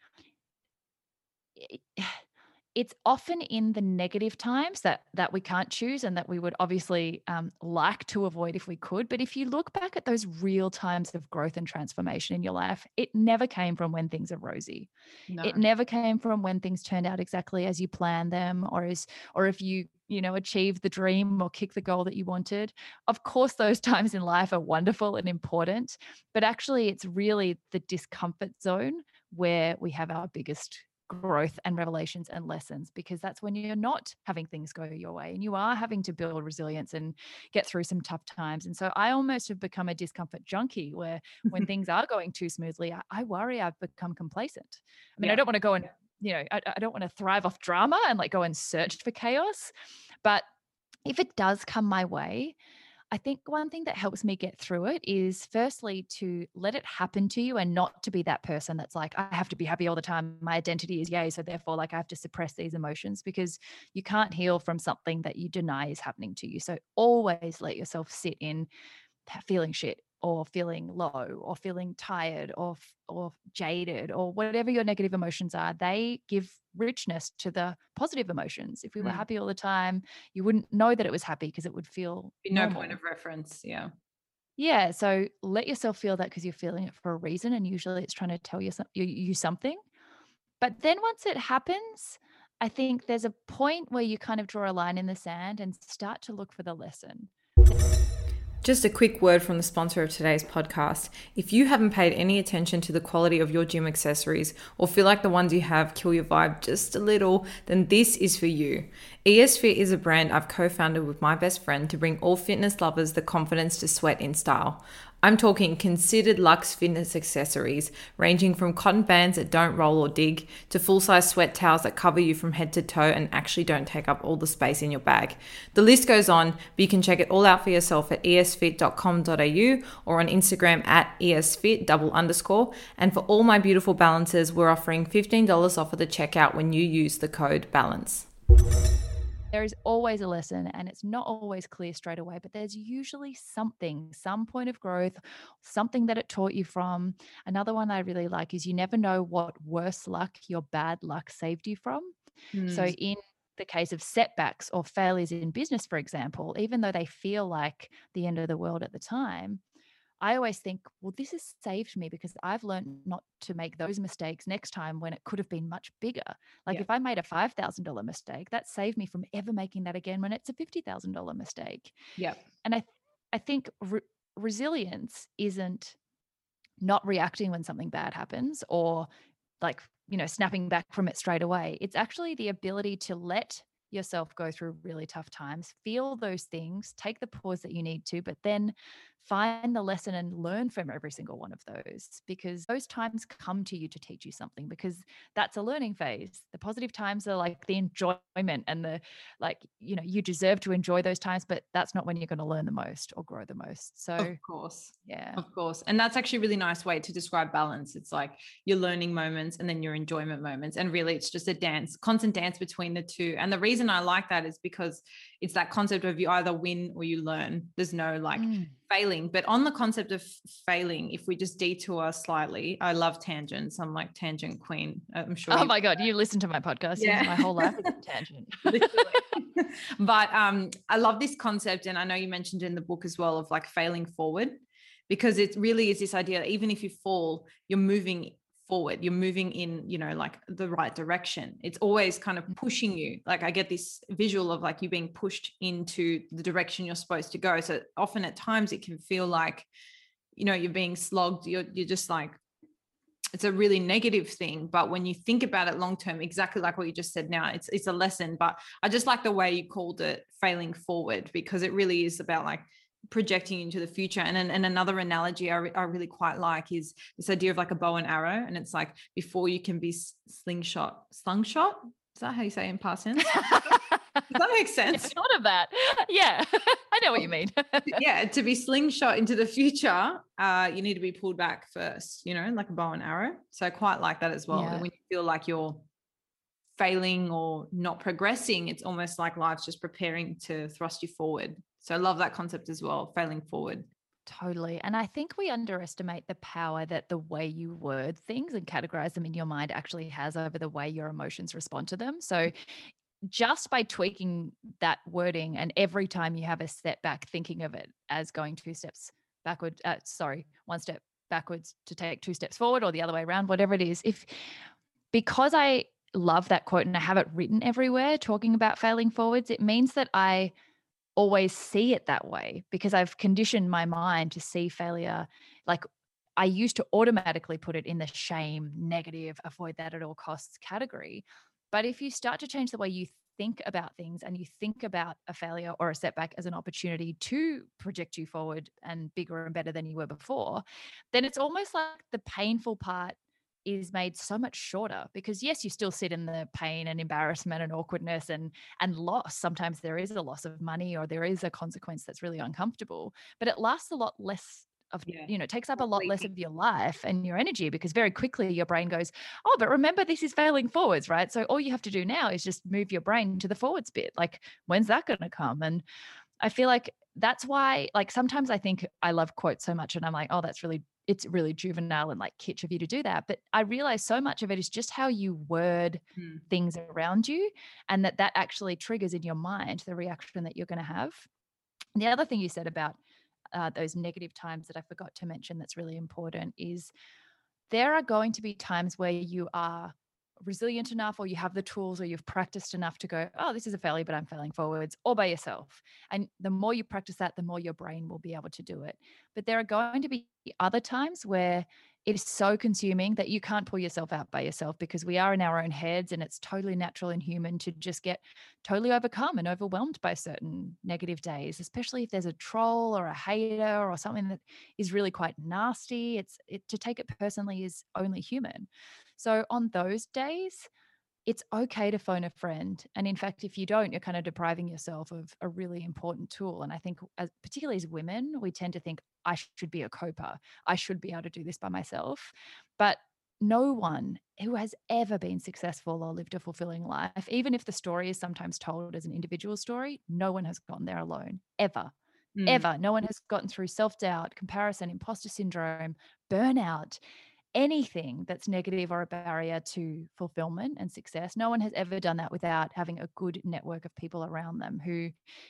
it's often in the negative times that that we can't choose and that we would obviously um, like to avoid if we could but if you look back at those real times of growth and transformation in your life it never came from when things are rosy no. it never came from when things turned out exactly as you planned them or as or if you you know achieve the dream or kick the goal that you wanted of course those times in life are wonderful and important but actually it's really the discomfort zone where we have our biggest growth and revelations and lessons because that's when you're not having things go your way and you are having to build resilience and get through some tough times. And so I almost have become a discomfort junkie where when things are going too smoothly, I, I worry I've become complacent. I mean, yeah. I don't want to go and, you know, I, I don't want to thrive off drama and like go and search for chaos. But if it does come my way, I think one thing that helps me get through it is firstly to let it happen to you and not to be that person that's like, I have to be happy all the time. My identity is yay. So therefore, like I have to suppress these emotions because you can't heal from something that you deny is happening to you. So always let yourself sit in feeling shit or feeling low or feeling tired or or jaded or whatever your negative emotions are they give richness to the positive emotions. If we were mm. happy all the time you wouldn't know that it was happy because it would feel Be no point of reference yeah. Yeah so let yourself feel that because you're feeling it for a reason and usually it's trying to tell you, you, you something. But then once it happens i think there's a point where you kind of draw a line in the sand and start to look for the lesson just a quick word from the sponsor of today's podcast. If you haven't paid any attention to the quality of your gym accessories or feel like the ones you have kill your vibe just a little, then this is for you. ESFit is a brand I've co founded with my best friend to bring all fitness lovers the confidence to sweat in style. I'm talking considered luxe fitness accessories, ranging from cotton bands that don't roll or dig to full size sweat towels that cover you from head to toe and actually don't take up all the space in your bag. The list goes on, but you can check it all out for yourself at esfit.com.au or on Instagram at esfit double underscore. And for all my beautiful balances, we're offering $15 off at the checkout when you use the code BALANCE there is always a lesson and it's not always clear straight away, but there's usually something, some point of growth, something that it taught you from. Another one I really like is you never know what worse luck your bad luck saved you from. Mm. So, in the case of setbacks or failures in business, for example, even though they feel like the end of the world at the time, I always think, well, this has saved me because I've learned not to make those mistakes next time when it could have been much bigger. Like yeah. if I made a $5,000 mistake, that saved me from ever making that again when it's a $50,000 mistake. Yeah. And I, I think re- resilience isn't not reacting when something bad happens or like, you know, snapping back from it straight away. It's actually the ability to let yourself go through really tough times, feel those things, take the pause that you need to, but then find the lesson and learn from every single one of those because those times come to you to teach you something because that's a learning phase. The positive times are like the enjoyment and the like, you know, you deserve to enjoy those times, but that's not when you're going to learn the most or grow the most. So, of course. Yeah. Of course. And that's actually a really nice way to describe balance. It's like your learning moments and then your enjoyment moments. And really, it's just a dance, constant dance between the two. And the reason I like that is because it's that concept of you either win or you learn. There's no like, mm failing. But on the concept of failing, if we just detour slightly, I love tangents. I'm like tangent queen. I'm sure. Oh my God. You listen to my podcast. Yeah. My whole life is a tangent. but um, I love this concept. And I know you mentioned in the book as well of like failing forward because it really is this idea that even if you fall, you're moving forward you're moving in you know like the right direction. It's always kind of mm. pushing you. Like i get this visual of like you being pushed into the direction you're supposed to go. So often at times it can feel like you know you're being slogged you're you're just like it's a really negative thing. But when you think about it long term exactly like what you just said now it's it's a lesson. But i just like the way you called it failing forward because it really is about like projecting into the future. And, and another analogy I, re- I really quite like is this idea of like a bow and arrow. And it's like before you can be slingshot, slingshot. Is that how you say in past tense? Does that make sense? Thought of that. Yeah, I know what you mean. yeah, to be slingshot into the future, uh, you need to be pulled back first, you know, like a bow and arrow. So I quite like that as well. Yeah. When you feel like you're failing or not progressing, it's almost like life's just preparing to thrust you forward. So I love that concept as well, failing forward. Totally. And I think we underestimate the power that the way you word things and categorize them in your mind actually has over the way your emotions respond to them. So just by tweaking that wording and every time you have a setback, thinking of it as going two steps backward uh, sorry one step backwards to take two steps forward or the other way around whatever it is if because i love that quote and i have it written everywhere talking about failing forwards it means that i always see it that way because I've conditioned my mind to see failure like I used to automatically put it in the shame, negative, avoid that at all costs category. But if you start to change the way you think about things and you think about a failure or a setback as an opportunity to project you forward and bigger and better than you were before, then it's almost like the painful part is made so much shorter because yes you still sit in the pain and embarrassment and awkwardness and and loss. Sometimes there is a loss of money or there is a consequence that's really uncomfortable but it lasts a lot less of yeah. you know it takes up a lot less of your life and your energy because very quickly your brain goes oh but remember this is failing forwards right? So all you have to do now is just move your brain to the forwards bit like when's that going to come? And i feel like that's why like sometimes i think i love quotes so much and i'm like oh that's really it's really juvenile and like kitsch of you to do that. But I realize so much of it is just how you word hmm. things around you and that that actually triggers in your mind the reaction that you're going to have. And the other thing you said about uh, those negative times that I forgot to mention that's really important is there are going to be times where you are resilient enough or you have the tools or you've practiced enough to go, oh, this is a failure, but I'm failing forwards all by yourself. And the more you practice that, the more your brain will be able to do it. But there are going to be other times where it is so consuming that you can't pull yourself out by yourself because we are in our own heads and it's totally natural and human to just get totally overcome and overwhelmed by certain negative days especially if there's a troll or a hater or something that is really quite nasty it's it, to take it personally is only human so on those days, it's okay to phone a friend. And in fact, if you don't, you're kind of depriving yourself of a really important tool. And I think, as, particularly as women, we tend to think, I should be a coper. I should be able to do this by myself. But no one who has ever been successful or lived a fulfilling life, even if the story is sometimes told as an individual story, no one has gotten there alone, ever. Mm. Ever. No one has gotten through self doubt, comparison, imposter syndrome, burnout, anything that's negative or a barrier to fulfillment and success. No one has ever done that without having a good network of people around them who,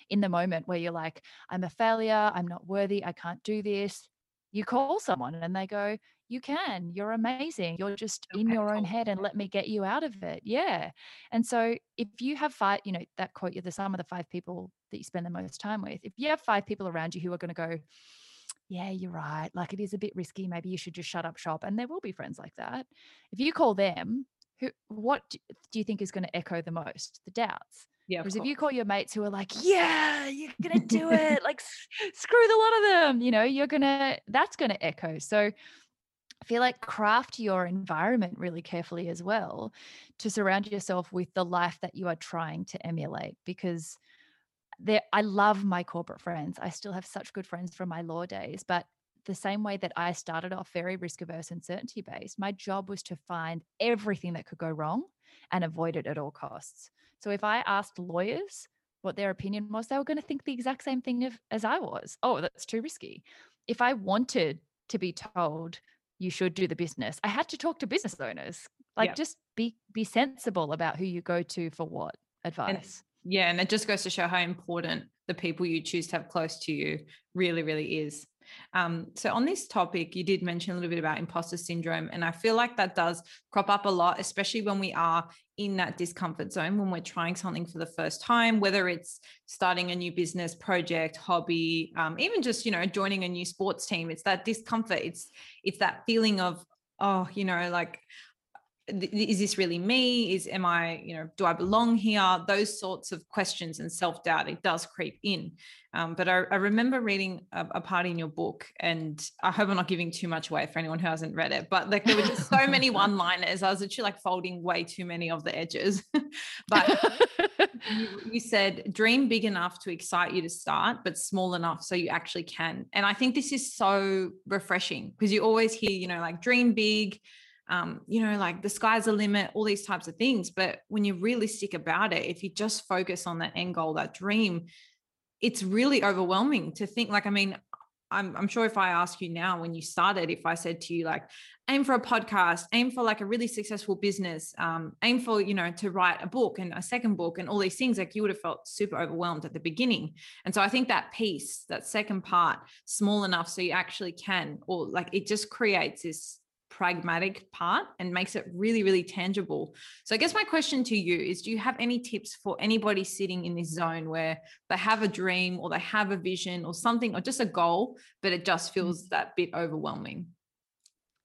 in the moment where you're like, I'm a failure, I'm not worthy, I can't do this, you call someone and they go, You can, you're amazing. You're just in your own head and let me get you out of it. Yeah. And so if you have five, you know, that quote, you're the sum of the five people that you spend the most time with. If you have five people around you who are going to go, yeah, you're right. Like it is a bit risky. Maybe you should just shut up shop. And there will be friends like that. If you call them, who what do you think is going to echo the most? The doubts. Yeah. Whereas if you call your mates who are like, yeah, you're going to do it, like screw the lot of them, you know, you're going to, that's going to echo. So I feel like craft your environment really carefully as well to surround yourself with the life that you are trying to emulate because there I love my corporate friends. I still have such good friends from my law days, but the same way that I started off very risk averse and certainty based, my job was to find everything that could go wrong and avoid it at all costs. So if I asked lawyers what their opinion was, they were going to think the exact same thing of, as I was. Oh, that's too risky. If I wanted to be told you should do the business, I had to talk to business owners. Like just be be sensible about who you go to for what advice. Yeah, and it just goes to show how important the people you choose to have close to you really, really is. Um, so, on this topic, you did mention a little bit about imposter syndrome, and I feel like that does crop up a lot, especially when we are in that discomfort zone when we're trying something for the first time, whether it's starting a new business project, hobby, um, even just you know joining a new sports team. It's that discomfort. It's it's that feeling of oh, you know, like is this really me? Is am i you know do i belong here? Those sorts of questions and self-doubt it does creep in. Um, but I, I, remember reading a, a, part in your book and i hope i'm not giving too much away for anyone who hasn't read it but like there were just so many one liners i was actually like folding way too many of the edges. But you, you said dream big enough to excite you to start but small enough so you actually can. And i think this is so refreshing because you always hear you know like dream big um, you know, like the sky's the limit, all these types of things. But when you're realistic about it, if you just focus on that end goal, that dream, it's really overwhelming to think like, I mean, I'm, I'm sure if I ask you now when you started, if I said to you, like, aim for a podcast, aim for like a really successful business, um, aim for, you know, to write a book and a second book and all these things, like you would have felt super overwhelmed at the beginning. And so I think that piece, that second part, small enough so you actually can, or like it just creates this pragmatic part and makes it really, really tangible. So, I guess my question to you is Do you have any tips for anybody sitting in this zone where they have a dream or they have a vision or something or just a goal, but it just mm-hmm. feels that bit overwhelming?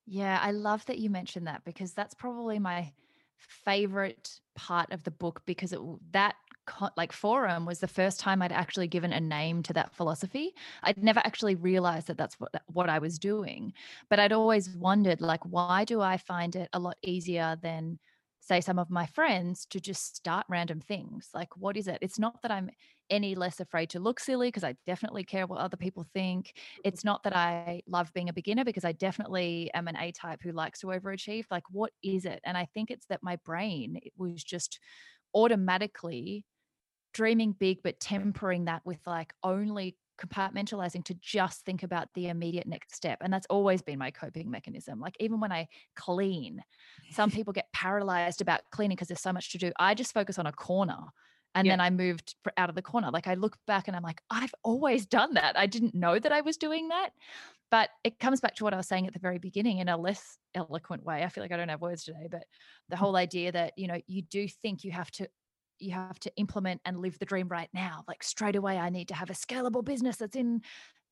Yeah, I love that you mentioned that because that's probably my favorite part of the book because it that like forum was the first time I'd actually given a name to that philosophy. I'd never actually realized that that's what what I was doing, but I'd always wondered like why do I find it a lot easier than say some of my friends to just start random things? Like what is it? It's not that i'm any less afraid to look silly because i definitely care what other people think. Mm-hmm. it's not that i love being a beginner because i definitely am an a type who likes to overachieve. Like what is it? And i think it's that my brain it was just automatically dreaming big, but tempering that with like only compartmentalizing to just think about the immediate next step. And that's always been my coping mechanism. Like even when I clean, some people get paralyzed about cleaning because there's so much to do. I just focus on a corner. And yeah. then I moved out of the corner. Like I look back and I'm like, I've always done that. I didn't know that I was doing that. But it comes back to what I was saying at the very beginning in a less eloquent way. I feel like I don't have words today, but the mm. whole idea that, you know, you do think you have to you have to implement and live the dream right now. Like straight away, I need to have a scalable business that's in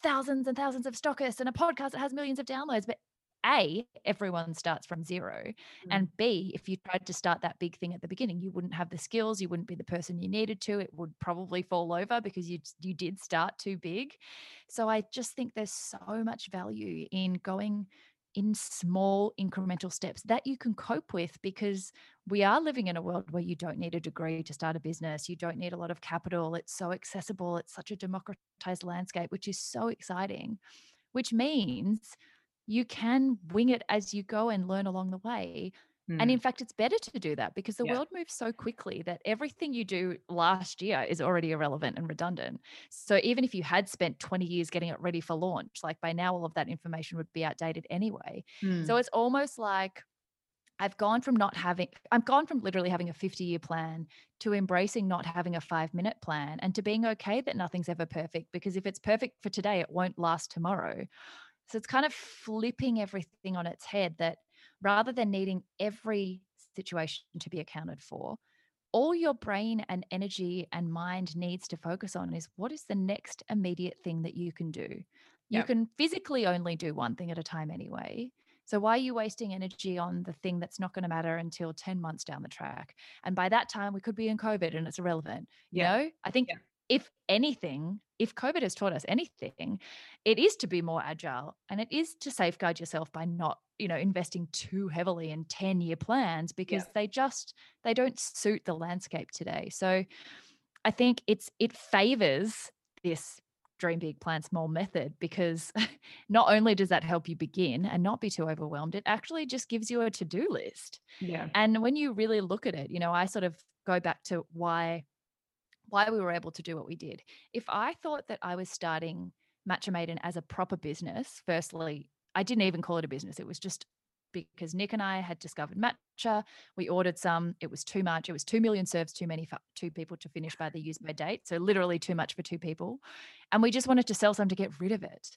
thousands and thousands of stockists and a podcast that has millions of downloads. But a, everyone starts from 0 mm. And B, if you tried to start that big thing at the beginning, you wouldn't have the skills, you wouldn't be the person you needed to. It would probably fall over because you you did start too big. So I just think there's so much value in going in small incremental steps that you can cope with because we are living in a world where you don't need a degree to start a business. You don't need a lot of capital. It's so accessible. It's such a democratized landscape, which is so exciting, which means you can wing it as you go and learn along the way. And in mm. fact, it's better to do that because the yeah. world moves so quickly that everything you do last year is already irrelevant and redundant. So even if you had spent 20 years getting it ready for launch, like by now, all of that information would be outdated anyway. Mm. So it's almost like I've gone from not having, I've gone from literally having a 50 year plan to embracing not having a five minute plan and to being okay that nothing's ever perfect because if it's perfect for today, it won't last tomorrow. So it's kind of flipping everything on its head that rather than needing every situation to be accounted for, all your brain and energy and mind needs to focus on is what is the next immediate thing that you can do. You yep. can physically only do one thing at a time anyway. So why are you wasting energy on the thing that's not going to matter until 10 months down the track? And by that time, we could be in COVID and it's irrelevant. You Yeah. know, I think Yeah. If anything, if COVID has taught us anything, it is to be more agile and it is to safeguard yourself by not, you know, investing too heavily in 10 year plans because they just, they don't suit the landscape today. So I think it's, it favors this dream big plan small method because not only does that help you begin and not be too overwhelmed it actually just gives you a to-do list Yeah. and when you really look at it you know i sort of go back to why why we were able to do what we did if i thought that i was starting Matcha Maiden as a proper business firstly i didn't even call it a business it was just because Nick and I had discovered matcha. We ordered some. It was too much. It was 2 million serves too many for two people to finish by the use by date. So, literally, too much for two people. And we just wanted to sell some to get rid of it.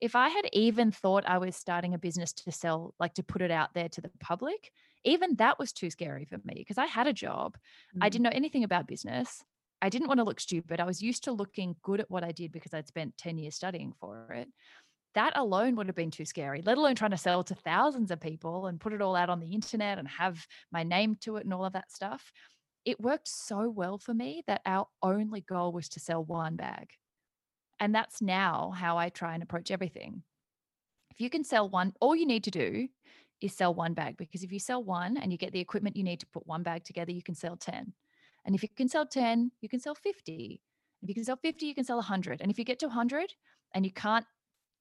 If I had even thought I was starting a business to sell, like to put it out there to the public, even that was too scary for me because I had a job. I Mm. didn't know anything about business. I didn't want to look stupid. I was used to looking good at what I did because I'd spent 10 years studying for it that alone would have been too scary, let alone trying to sell to thousands of people and put it all out on the internet and have my name to it and all of that stuff. It worked so well for me that our only goal was to sell one bag. And that's now how I try and approach everything. If you can sell one, all you need to do is sell one bag because if you sell one and you get the equipment you need to put one bag together, you can sell 10. And if you can sell 10, you can sell 50. If you can sell 50, you can sell 100. And if you get to 100 and you can't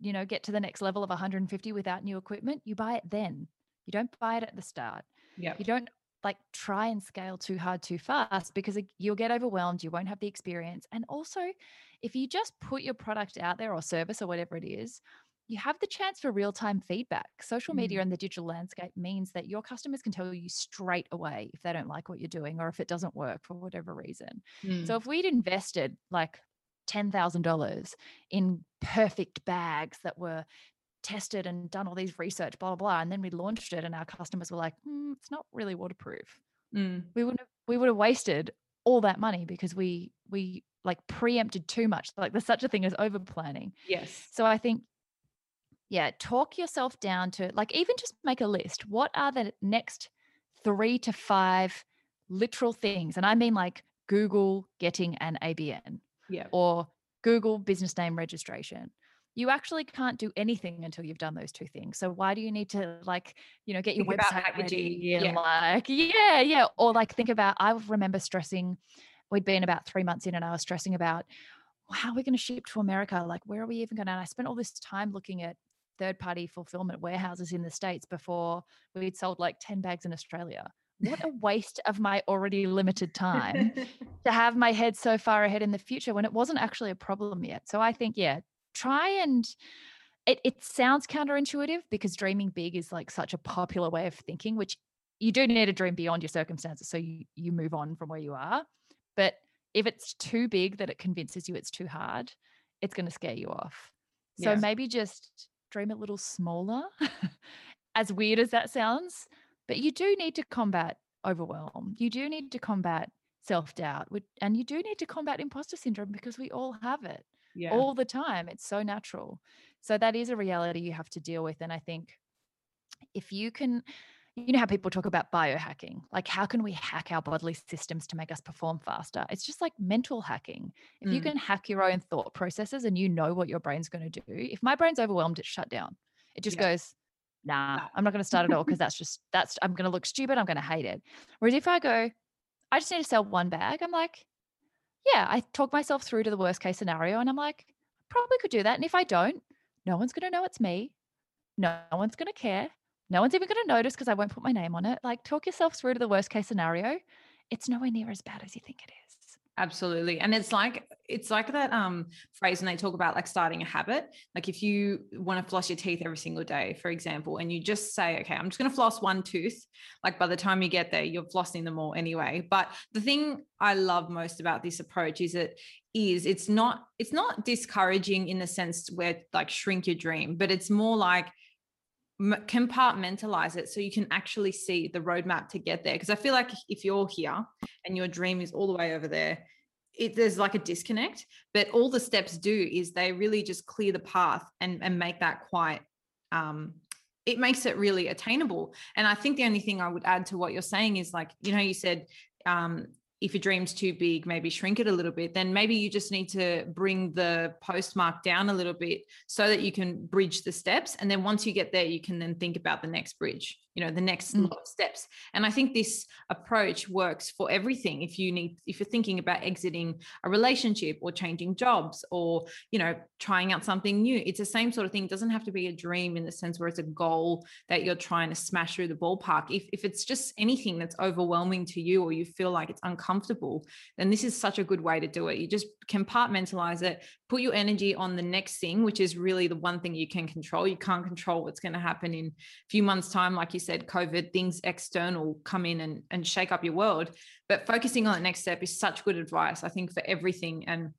you know, get to the next level of 150 without new equipment, you buy it then. You don't buy it at the start. Yeah. You don't like try and scale too hard too fast because you'll get overwhelmed. You won't have the experience. And also, if you just put your product out there or service or whatever it is, you have the chance for real time feedback. Social media and the digital landscape means that your customers can tell you straight away if they don't like what you're doing or if it doesn't work for whatever reason. Mm. So if we'd invested like $10,000 in perfect bags that were tested and done all these research, blah, blah, blah, and then we launched it and our customers were like, "Hmm, it's not really waterproof. Mm. We wouldn't have, we would have wasted all that money because we, we like preempted too much. Like there's such a thing as over planning. Yes. So I think, yeah, talk yourself down to like even just make a list. What are the next three to five literal things? And I mean like Google getting an ABN Yeah. or Google business name registration. You actually can't do anything until you've done those two things. So why do you need to like, you know, get your Think about website packaging. ready and Yeah. like, yeah, yeah. Or like think about, I remember stressing, we'd been about three months in and I was stressing about "Well, how are we going to ship to America? Like, where are we even going to? And I spent all this time looking at third party fulfillment warehouses in the States before we'd sold like 10 bags in Australia. What a waste of my already limited time to have my head so far ahead in the future when it wasn't actually a problem yet. So I think, yeah, try and it, it sounds counterintuitive because dreaming big is like such a popular way of thinking, which you do need to dream beyond your circumstances. So you, you move on from where you are. But if it's too big that it convinces you it's too hard, it's going to scare you off. So Yeah. maybe just dream a little smaller, as weird as that sounds. But you do need to combat overwhelm. You do need to combat self doubt. And you do need to combat imposter syndrome because we all have it yeah. all the time. It's so natural. So that is a reality you have to deal with. And I think if you can, you know how people talk about biohacking, like how can we hack our bodily systems to make us perform faster? It's just like mental hacking. If you Mm. can hack your own thought processes and you know what your brain's going to do, if my brain's overwhelmed, it's shut down. It just Yeah. goes, nah, Nah. I'm not going to start at all because that's just, that's, I'm going to look stupid. I'm going to hate it. Whereas if I go, I just need to sell one bag, I'm like, yeah, I talk myself through to the worst case scenario and I'm like, probably could do that. And if I don't, no one's going to know it's me. No one's going to care. No one's even going to notice because I won't put my name on it. Like, talk yourself through to the worst case scenario. It's nowhere near as bad as you think it is. Absolutely. And it's like it's like that um phrase when they talk about like starting a habit. Like if you want to floss your teeth every single day, for example, and you just say, okay, I'm just going to floss one tooth. Like by the time you get there, you're flossing them all anyway. But the thing I love most about this approach is it is it's not it's not discouraging in the sense where like shrink your dream, but it's more like compartmentalize it so you can actually see the roadmap to get there because i feel like if you're here and your dream is all the way over there it, there's like a disconnect but all the steps do is they really just clear the path and, and make that quite um it makes it really attainable. And I think the only thing I would add to what you're saying is like, you know, you said um, if your dream's too big, maybe shrink it a little bit, then maybe you just need to bring the postmark down a little bit so that you can bridge the steps. And then once you get there, you can then think about the next bridge you know the next mm. lot of steps. And i think this approach works for everything. If you need if you're thinking about exiting a relationship or changing jobs or you know trying out something new it's the same sort of thing. It doesn't have to be a dream in the sense where it's a goal that you're trying to smash through the ballpark. If, if it's just anything that's overwhelming to you or you feel like it's uncomfortable then this is such a good way to do it. You just compartmentalize it put your energy on the next thing which is really the one thing you can control. You can't control what's going to happen in a few months time. Like you said, COVID, things external come in and, and shake up your world. But focusing on the next step is such good advice, I think, for everything. And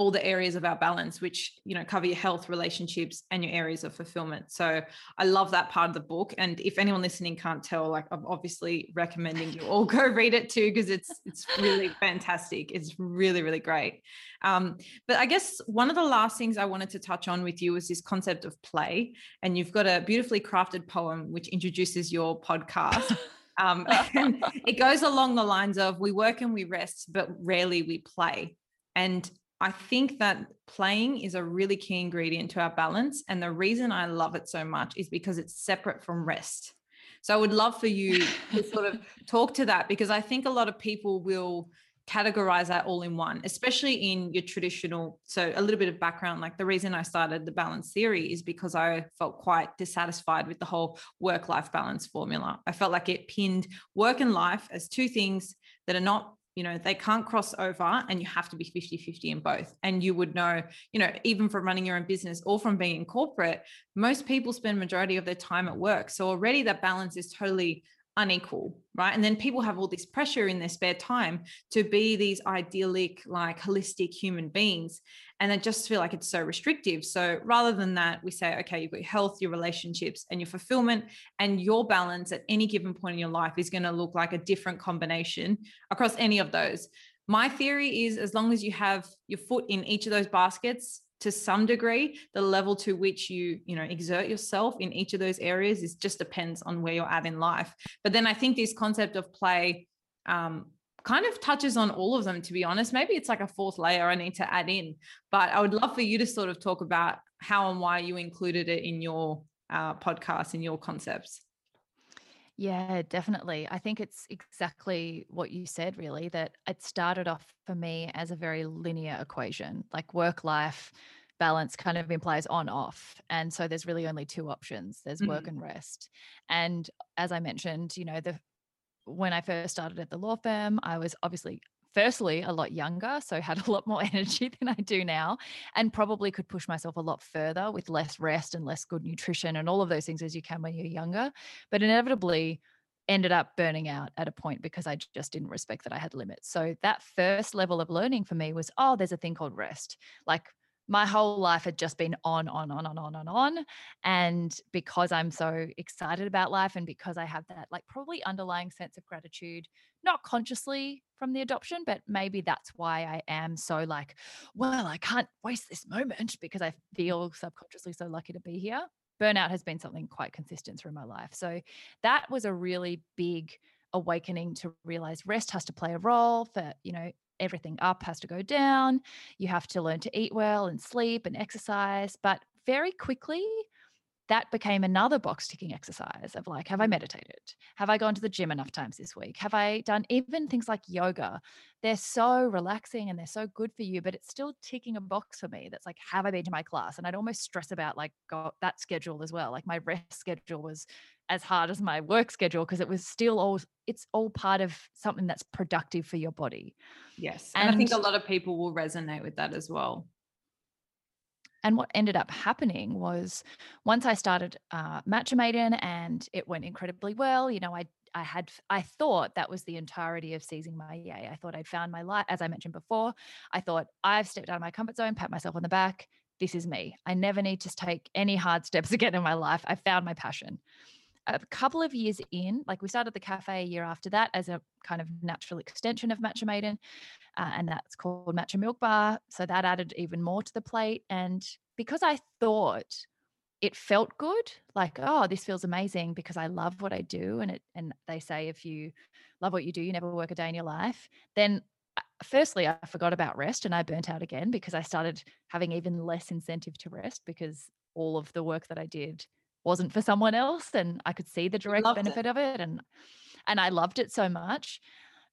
all the areas of our balance, which you know cover your health, relationships, and your areas of fulfillment. So I love that part of the book. And if anyone listening can't tell, like I'm obviously recommending you all go read it too because it's it's really fantastic. It's really really great. Um, but I guess one of the last things I wanted to touch on with you was this concept of play. And you've got a beautifully crafted poem which introduces your podcast. Um, it goes along the lines of we work and we rest, but rarely we play. And I think that playing is a really key ingredient to our balance. And the reason I love it so much is because it's separate from rest. So I would love for you to sort of talk to that because I think a lot of people will categorize that all in one, especially in your traditional. So, a little bit of background like the reason I started the balance theory is because I felt quite dissatisfied with the whole work life balance formula. I felt like it pinned work and life as two things that are not you know they can't cross over and you have to be 50 50 in both. And you would know you know even from running your own business or from being in corporate most people spend majority of their time at work. So already that balance is totally unequal, right? And then people have all this pressure in their spare time to be these idyllic, like holistic human beings. And they just feel like it's so restrictive. So rather than that, we say, okay, you've got your health, your relationships, and your fulfillment, and your balance at any given point in your life is going to look like a different combination across any of those. My theory is as long as you have your foot in each of those baskets, to some degree the level to which you you know exert yourself in each of those areas is just depends on where you're at in life. But then i think this concept of play um, kind of touches on all of them to be honest. Maybe it's like a fourth layer i need to add in but i would love for you to sort of talk about how and why you included it in your uh, podcast in your concepts yeah, definitely. I think it's exactly what you said, really, that it started off for me as a very linear equation, like work life balance kind of implies on off. And so there's really only two options there's work mm-hmm. and rest. And as I mentioned, you know, the when I first started at the law firm, I was obviously firstly a lot younger so had a lot more energy than i do now and probably could push myself a lot further with less rest and less good nutrition and all of those things as you can when you're younger but inevitably ended up burning out at a point because i just didn't respect that i had limits so that first level of learning for me was oh there's a thing called rest like my whole life had just been on, on, on, on, on, on, on. And because I'm so excited about life and because I have that like probably underlying sense of gratitude, not consciously from the adoption, but maybe that's why I am so like, well, I can't waste this moment because I mm. feel subconsciously so lucky to be here. Burnout has been something quite consistent through my life. So that was a really big awakening to realize rest has to play a role for you know everything up has to go down. You have to learn to eat well and sleep and exercise. But very quickly, that became another box ticking exercise of like, have I mm. meditated? Have I gone to the gym enough times this week? Have I done even things like yoga? They're so relaxing and they're so good for you, but it's still ticking a box for me that's like, have I been to my class? And I'd almost stress about like got that schedule as well. Like my rest schedule was as hard as my work schedule because it was still all it's all part of something that's productive for your body. Yes. And, and I think a lot of people will resonate with that as well. And what ended up happening was once I started uh, Matcha Maiden and it went incredibly well, you know, I I had I thought that was the entirety of seizing my yay. I thought I'd found my light, as I mentioned before. I thought I've stepped out of my comfort zone, pat myself on the back. This is me. I never need to take any hard steps again in my life. I found my passion a couple of years in, like we started the cafe a year after that as a kind of natural extension of Matcha Maiden, uh, and that's called Matcha Mylkbar. So that added even more to the plate. And because I thought it felt good like oh this feels amazing because i love what i do and it and they say if you love what you do you never work a day in your life then uh, firstly i forgot about rest and i burnt out again because i started having even less incentive to rest because all of the work that i did wasn't for someone else and i could see the direct benefit it. of it and and i loved it so much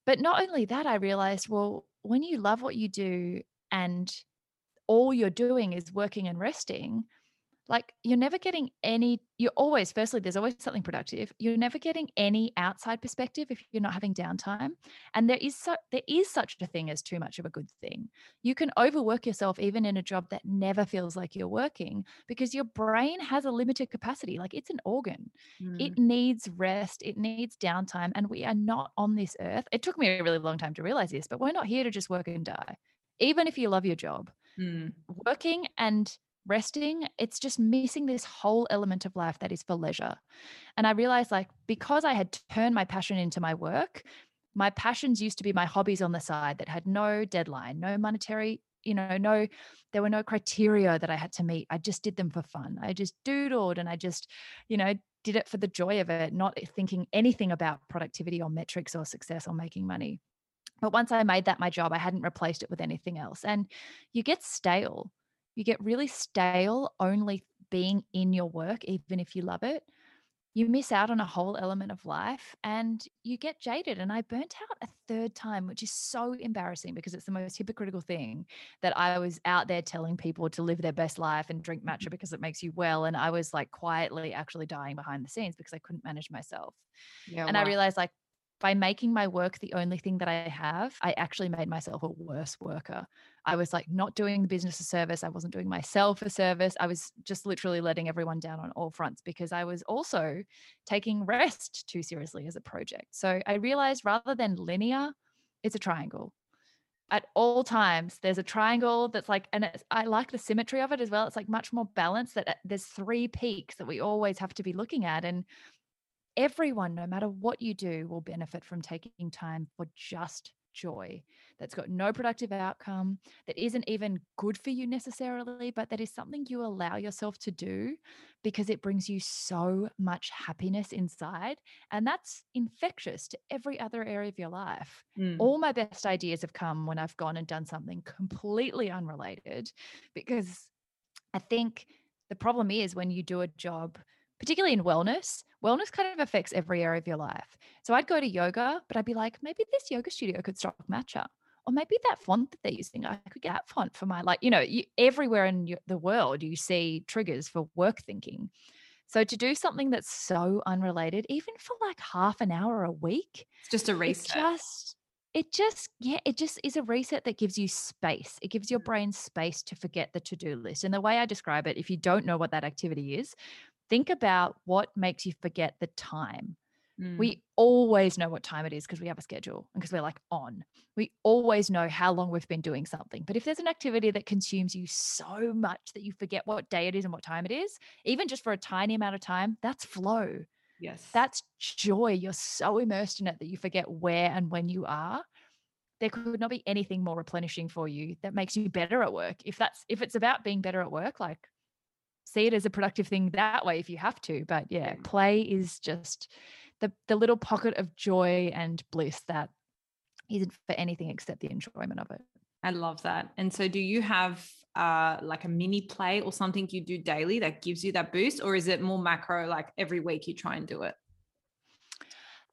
but not only that i realized well when you love what you do and all you're doing is working and resting like you're never getting any you're always firstly there's always something productive. You're never getting any outside perspective if you're not having downtime. And there is so there is such a thing as too much of a good thing. You can overwork yourself even in a job that never feels like you're working because your brain has a limited capacity like it's an organ. Mm. it needs rest it needs downtime and we are not on this earth. It took me a really long time to realize this but we're not here to just work and die. Even if you love your job mm. working and resting, it's just missing this whole element of life that is for leisure. And I realized, like, because I had turned my passion into my work, my passions used to be my hobbies on the side that had no deadline, no monetary, you know, no, there were no criteria that I had to meet. I just did them for fun. I just doodled and I just, you know, did it for the joy of it, not thinking anything about productivity or metrics or success or making money. But once I made that my job, I hadn't replaced it with anything else. And you get stale you get really stale only being in your work, even if you love it. You miss out on a whole element of life and you get jaded. And I burnt out a third time, which is so embarrassing because it's the most hypocritical thing that I was out there telling people to live their best life and drink matcha mm-hmm. because it makes you well. And I was like quietly actually dying behind the scenes because I couldn't manage myself. Yeah, and wow. I realized like by making my work the only thing that I have, I actually made myself a worse worker. I was like not doing the business a service. I wasn't doing myself a service. I was just literally letting everyone down on all fronts because I was also taking rest too seriously as a project. So I realized rather than linear, it's a triangle. At all times, there's a triangle that's like, and I like the symmetry of it as well. It's like much more balanced that uh, there's three peaks that we always have to be looking at. And everyone, no matter what you do, will benefit from taking time for just joy that's got no productive outcome, that isn't even good for you necessarily, but that is something you allow yourself to do because it brings you so much happiness inside. And that's infectious to every other area of your life. Mm. All my best ideas have come when I've gone and done something completely unrelated because I think the problem is when you do a job particularly in wellness, wellness kind of affects every area of your life. So I'd go to yoga, but I'd be like, maybe this yoga studio could stock matcha. Or maybe that font that they're using, I could get that font for my, like, you know, you, everywhere in the world, you see triggers for work thinking. So to do something that's so unrelated, even for like half an hour a week, it's just a reset. It just, it just, yeah, it just is a reset that gives you space. It gives your mm. brain space to forget the to do list. And the way I describe it, if you don't know what that activity is, think about what makes you forget the time. Mm. We always know what time it is because we have a schedule and because we're like on. We always know how long we've been doing something. But if there's an activity that consumes you so much that you forget what day it is and what time it is, even just for a tiny amount of time, that's flow. Yes. That's joy. You're so immersed in it that you forget where and when you are. There could not be anything more replenishing for you that makes you better at work. If that's if it's about being better at work, like see it as a productive thing that way if you have to. But yeah, play is just the the little pocket of joy and bliss that isn't for anything except the enjoyment of it. I love that. And so do you have uh, like a mini play or something you do daily that gives you that boost or is it more macro like every week you try and do it?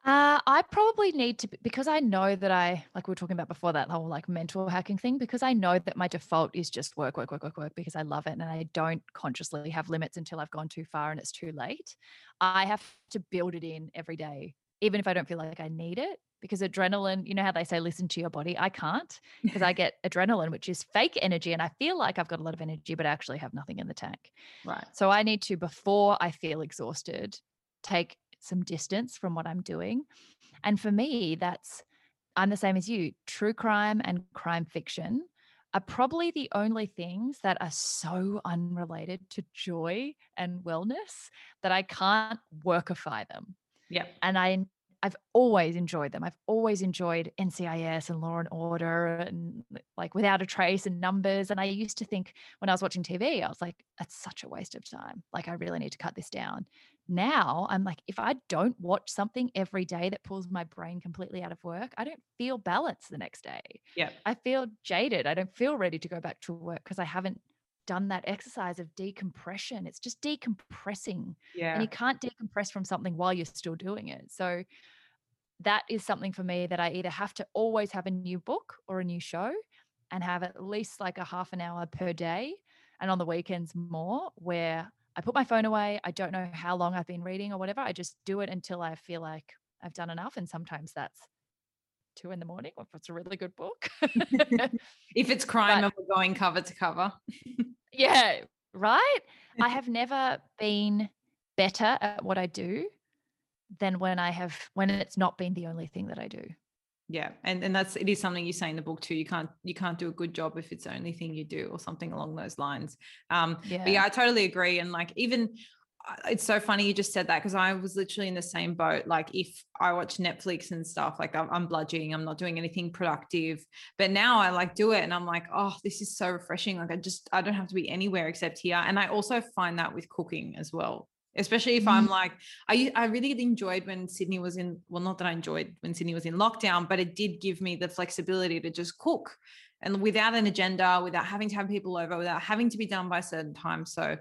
Uh, I probably need to because I know that I like we were talking about before that whole like mental hacking thing because I know that my default is just work, work, work, work, work because I love it and I don't consciously have limits until I've gone too far and it's too late. I have to build it in every day, even if I don't feel like I need it because adrenaline, you know how they say listen to your body. I can't because I get adrenaline, which is fake energy, and I feel like I've got a lot of energy, but I actually have nothing in the tank. Right. So I need to before I feel exhausted take some distance from what I'm doing. And for me, that's, I'm the same as you. True crime and crime fiction are probably the only things that are so unrelated to joy and wellness that I can't workify them. Yeah. And I I've always enjoyed them. I've always enjoyed NCIS and Law and Order and like Without a Trace and Numbers. And I used to think when I was watching TV, I was like, that's such a waste of time. Like, I really need to cut this down. Now I'm like, if I don't watch something every day that pulls my brain completely out of work, I don't feel balanced the next day. Yeah. I feel jaded. I don't feel ready to go back to work because I haven't done that exercise of decompression. It's just decompressing. Yeah. And you can't decompress from something while you're still doing it. So that is something for me that I either have to always have a new book or a new show and have at least like a half an hour per day and on the weekends more where I put my phone away. I don't know how long I've been reading or whatever. I just do it until I feel like I've done enough. And sometimes that's two in the morning if it's a really good book. if it's crime but, and we're going cover to cover. yeah, right. I have never been better at what I do than when I have when it's not been the only thing that I do yeah and and that's it is something you say in the book too you can't you can't do a good job if it's the only thing you do or something along those lines um yeah. but yeah i totally agree and like even uh, it's so funny you just said that because I was literally in the same boat. Like if I watch Netflix and stuff, like I'm, I'm bludgeoning, I'm not doing anything productive. But now I like do it, and I'm like, oh, this is so refreshing. Like I just I don't have to be anywhere except here. And I also find that with cooking as well especially if mm-hmm. I'm like, I, I really enjoyed when Sydney was in, well, not that I enjoyed when Sydney was in lockdown, but it did give me the flexibility to just cook and without an agenda, without having to have people over, without having to be done by a certain time. So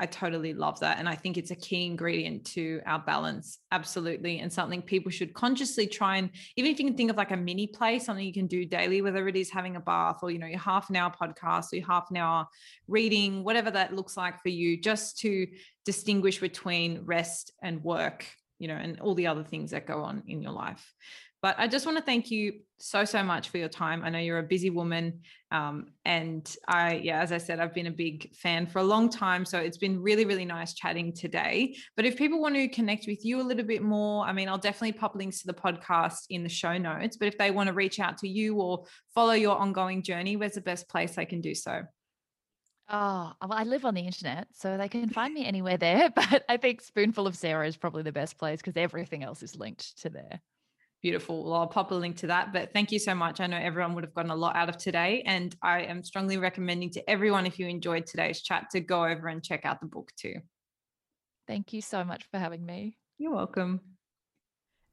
I totally love that. And I think it's a key ingredient to our balance. Absolutely. And something people should consciously try and, even if you can think of like a mini play, something you can do daily, whether it is having a bath or, you know, your half an hour podcast or your half an hour reading, whatever that looks like for you, just to distinguish between rest and work, you know, and all the other things that go on in your life. But I just want to thank you so, so much for your time. I know you're a busy woman. Um, and I, yeah, as I said, I've been a big fan for a long time. So it's been really, really nice chatting today. But if people want to connect with you a little bit more, I mean, I'll definitely pop links to the podcast in the show notes. But if they want to reach out to you or follow your ongoing journey, where's the best place they can do so? Oh, well, I live on the internet, so they can find me anywhere there. But I think Spoonful of Sarah is probably the best place because everything else is linked to there. Beautiful. Well, I'll pop a link to that. But thank you so much. I know everyone would have gotten a lot out of today. And I am strongly recommending to everyone, if you enjoyed today's chat, to go over and check out the book too. Thank you so much for having me. You're welcome.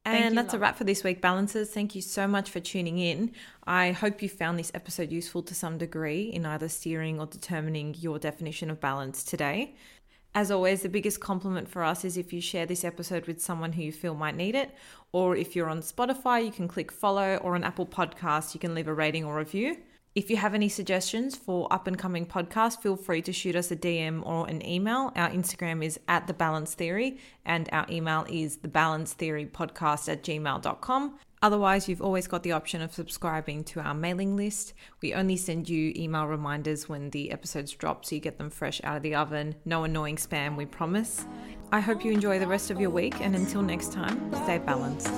And that's love. a wrap for this week, Balancers. Thank you so much for tuning in. I hope you found this episode useful to some degree in either steering or determining your definition of balance today. As always, the biggest compliment for us is if you share this episode with someone who you feel might need it. Or if you're on Spotify, you can click follow, or on Apple Podcasts, you can leave a rating or review. If you have any suggestions for up and coming podcasts, feel free to shoot us a DM or an email. Our Instagram is at the balance theory, and our email is thebalancetheorypodcast balance theory podcast at gmail.com. Otherwise, you've always got the option of subscribing to our mailing list. We only send you email reminders when the episodes drop so you get them fresh out of the oven. No annoying spam, we promise. I hope you enjoy the rest of your week, and until next time, stay balanced.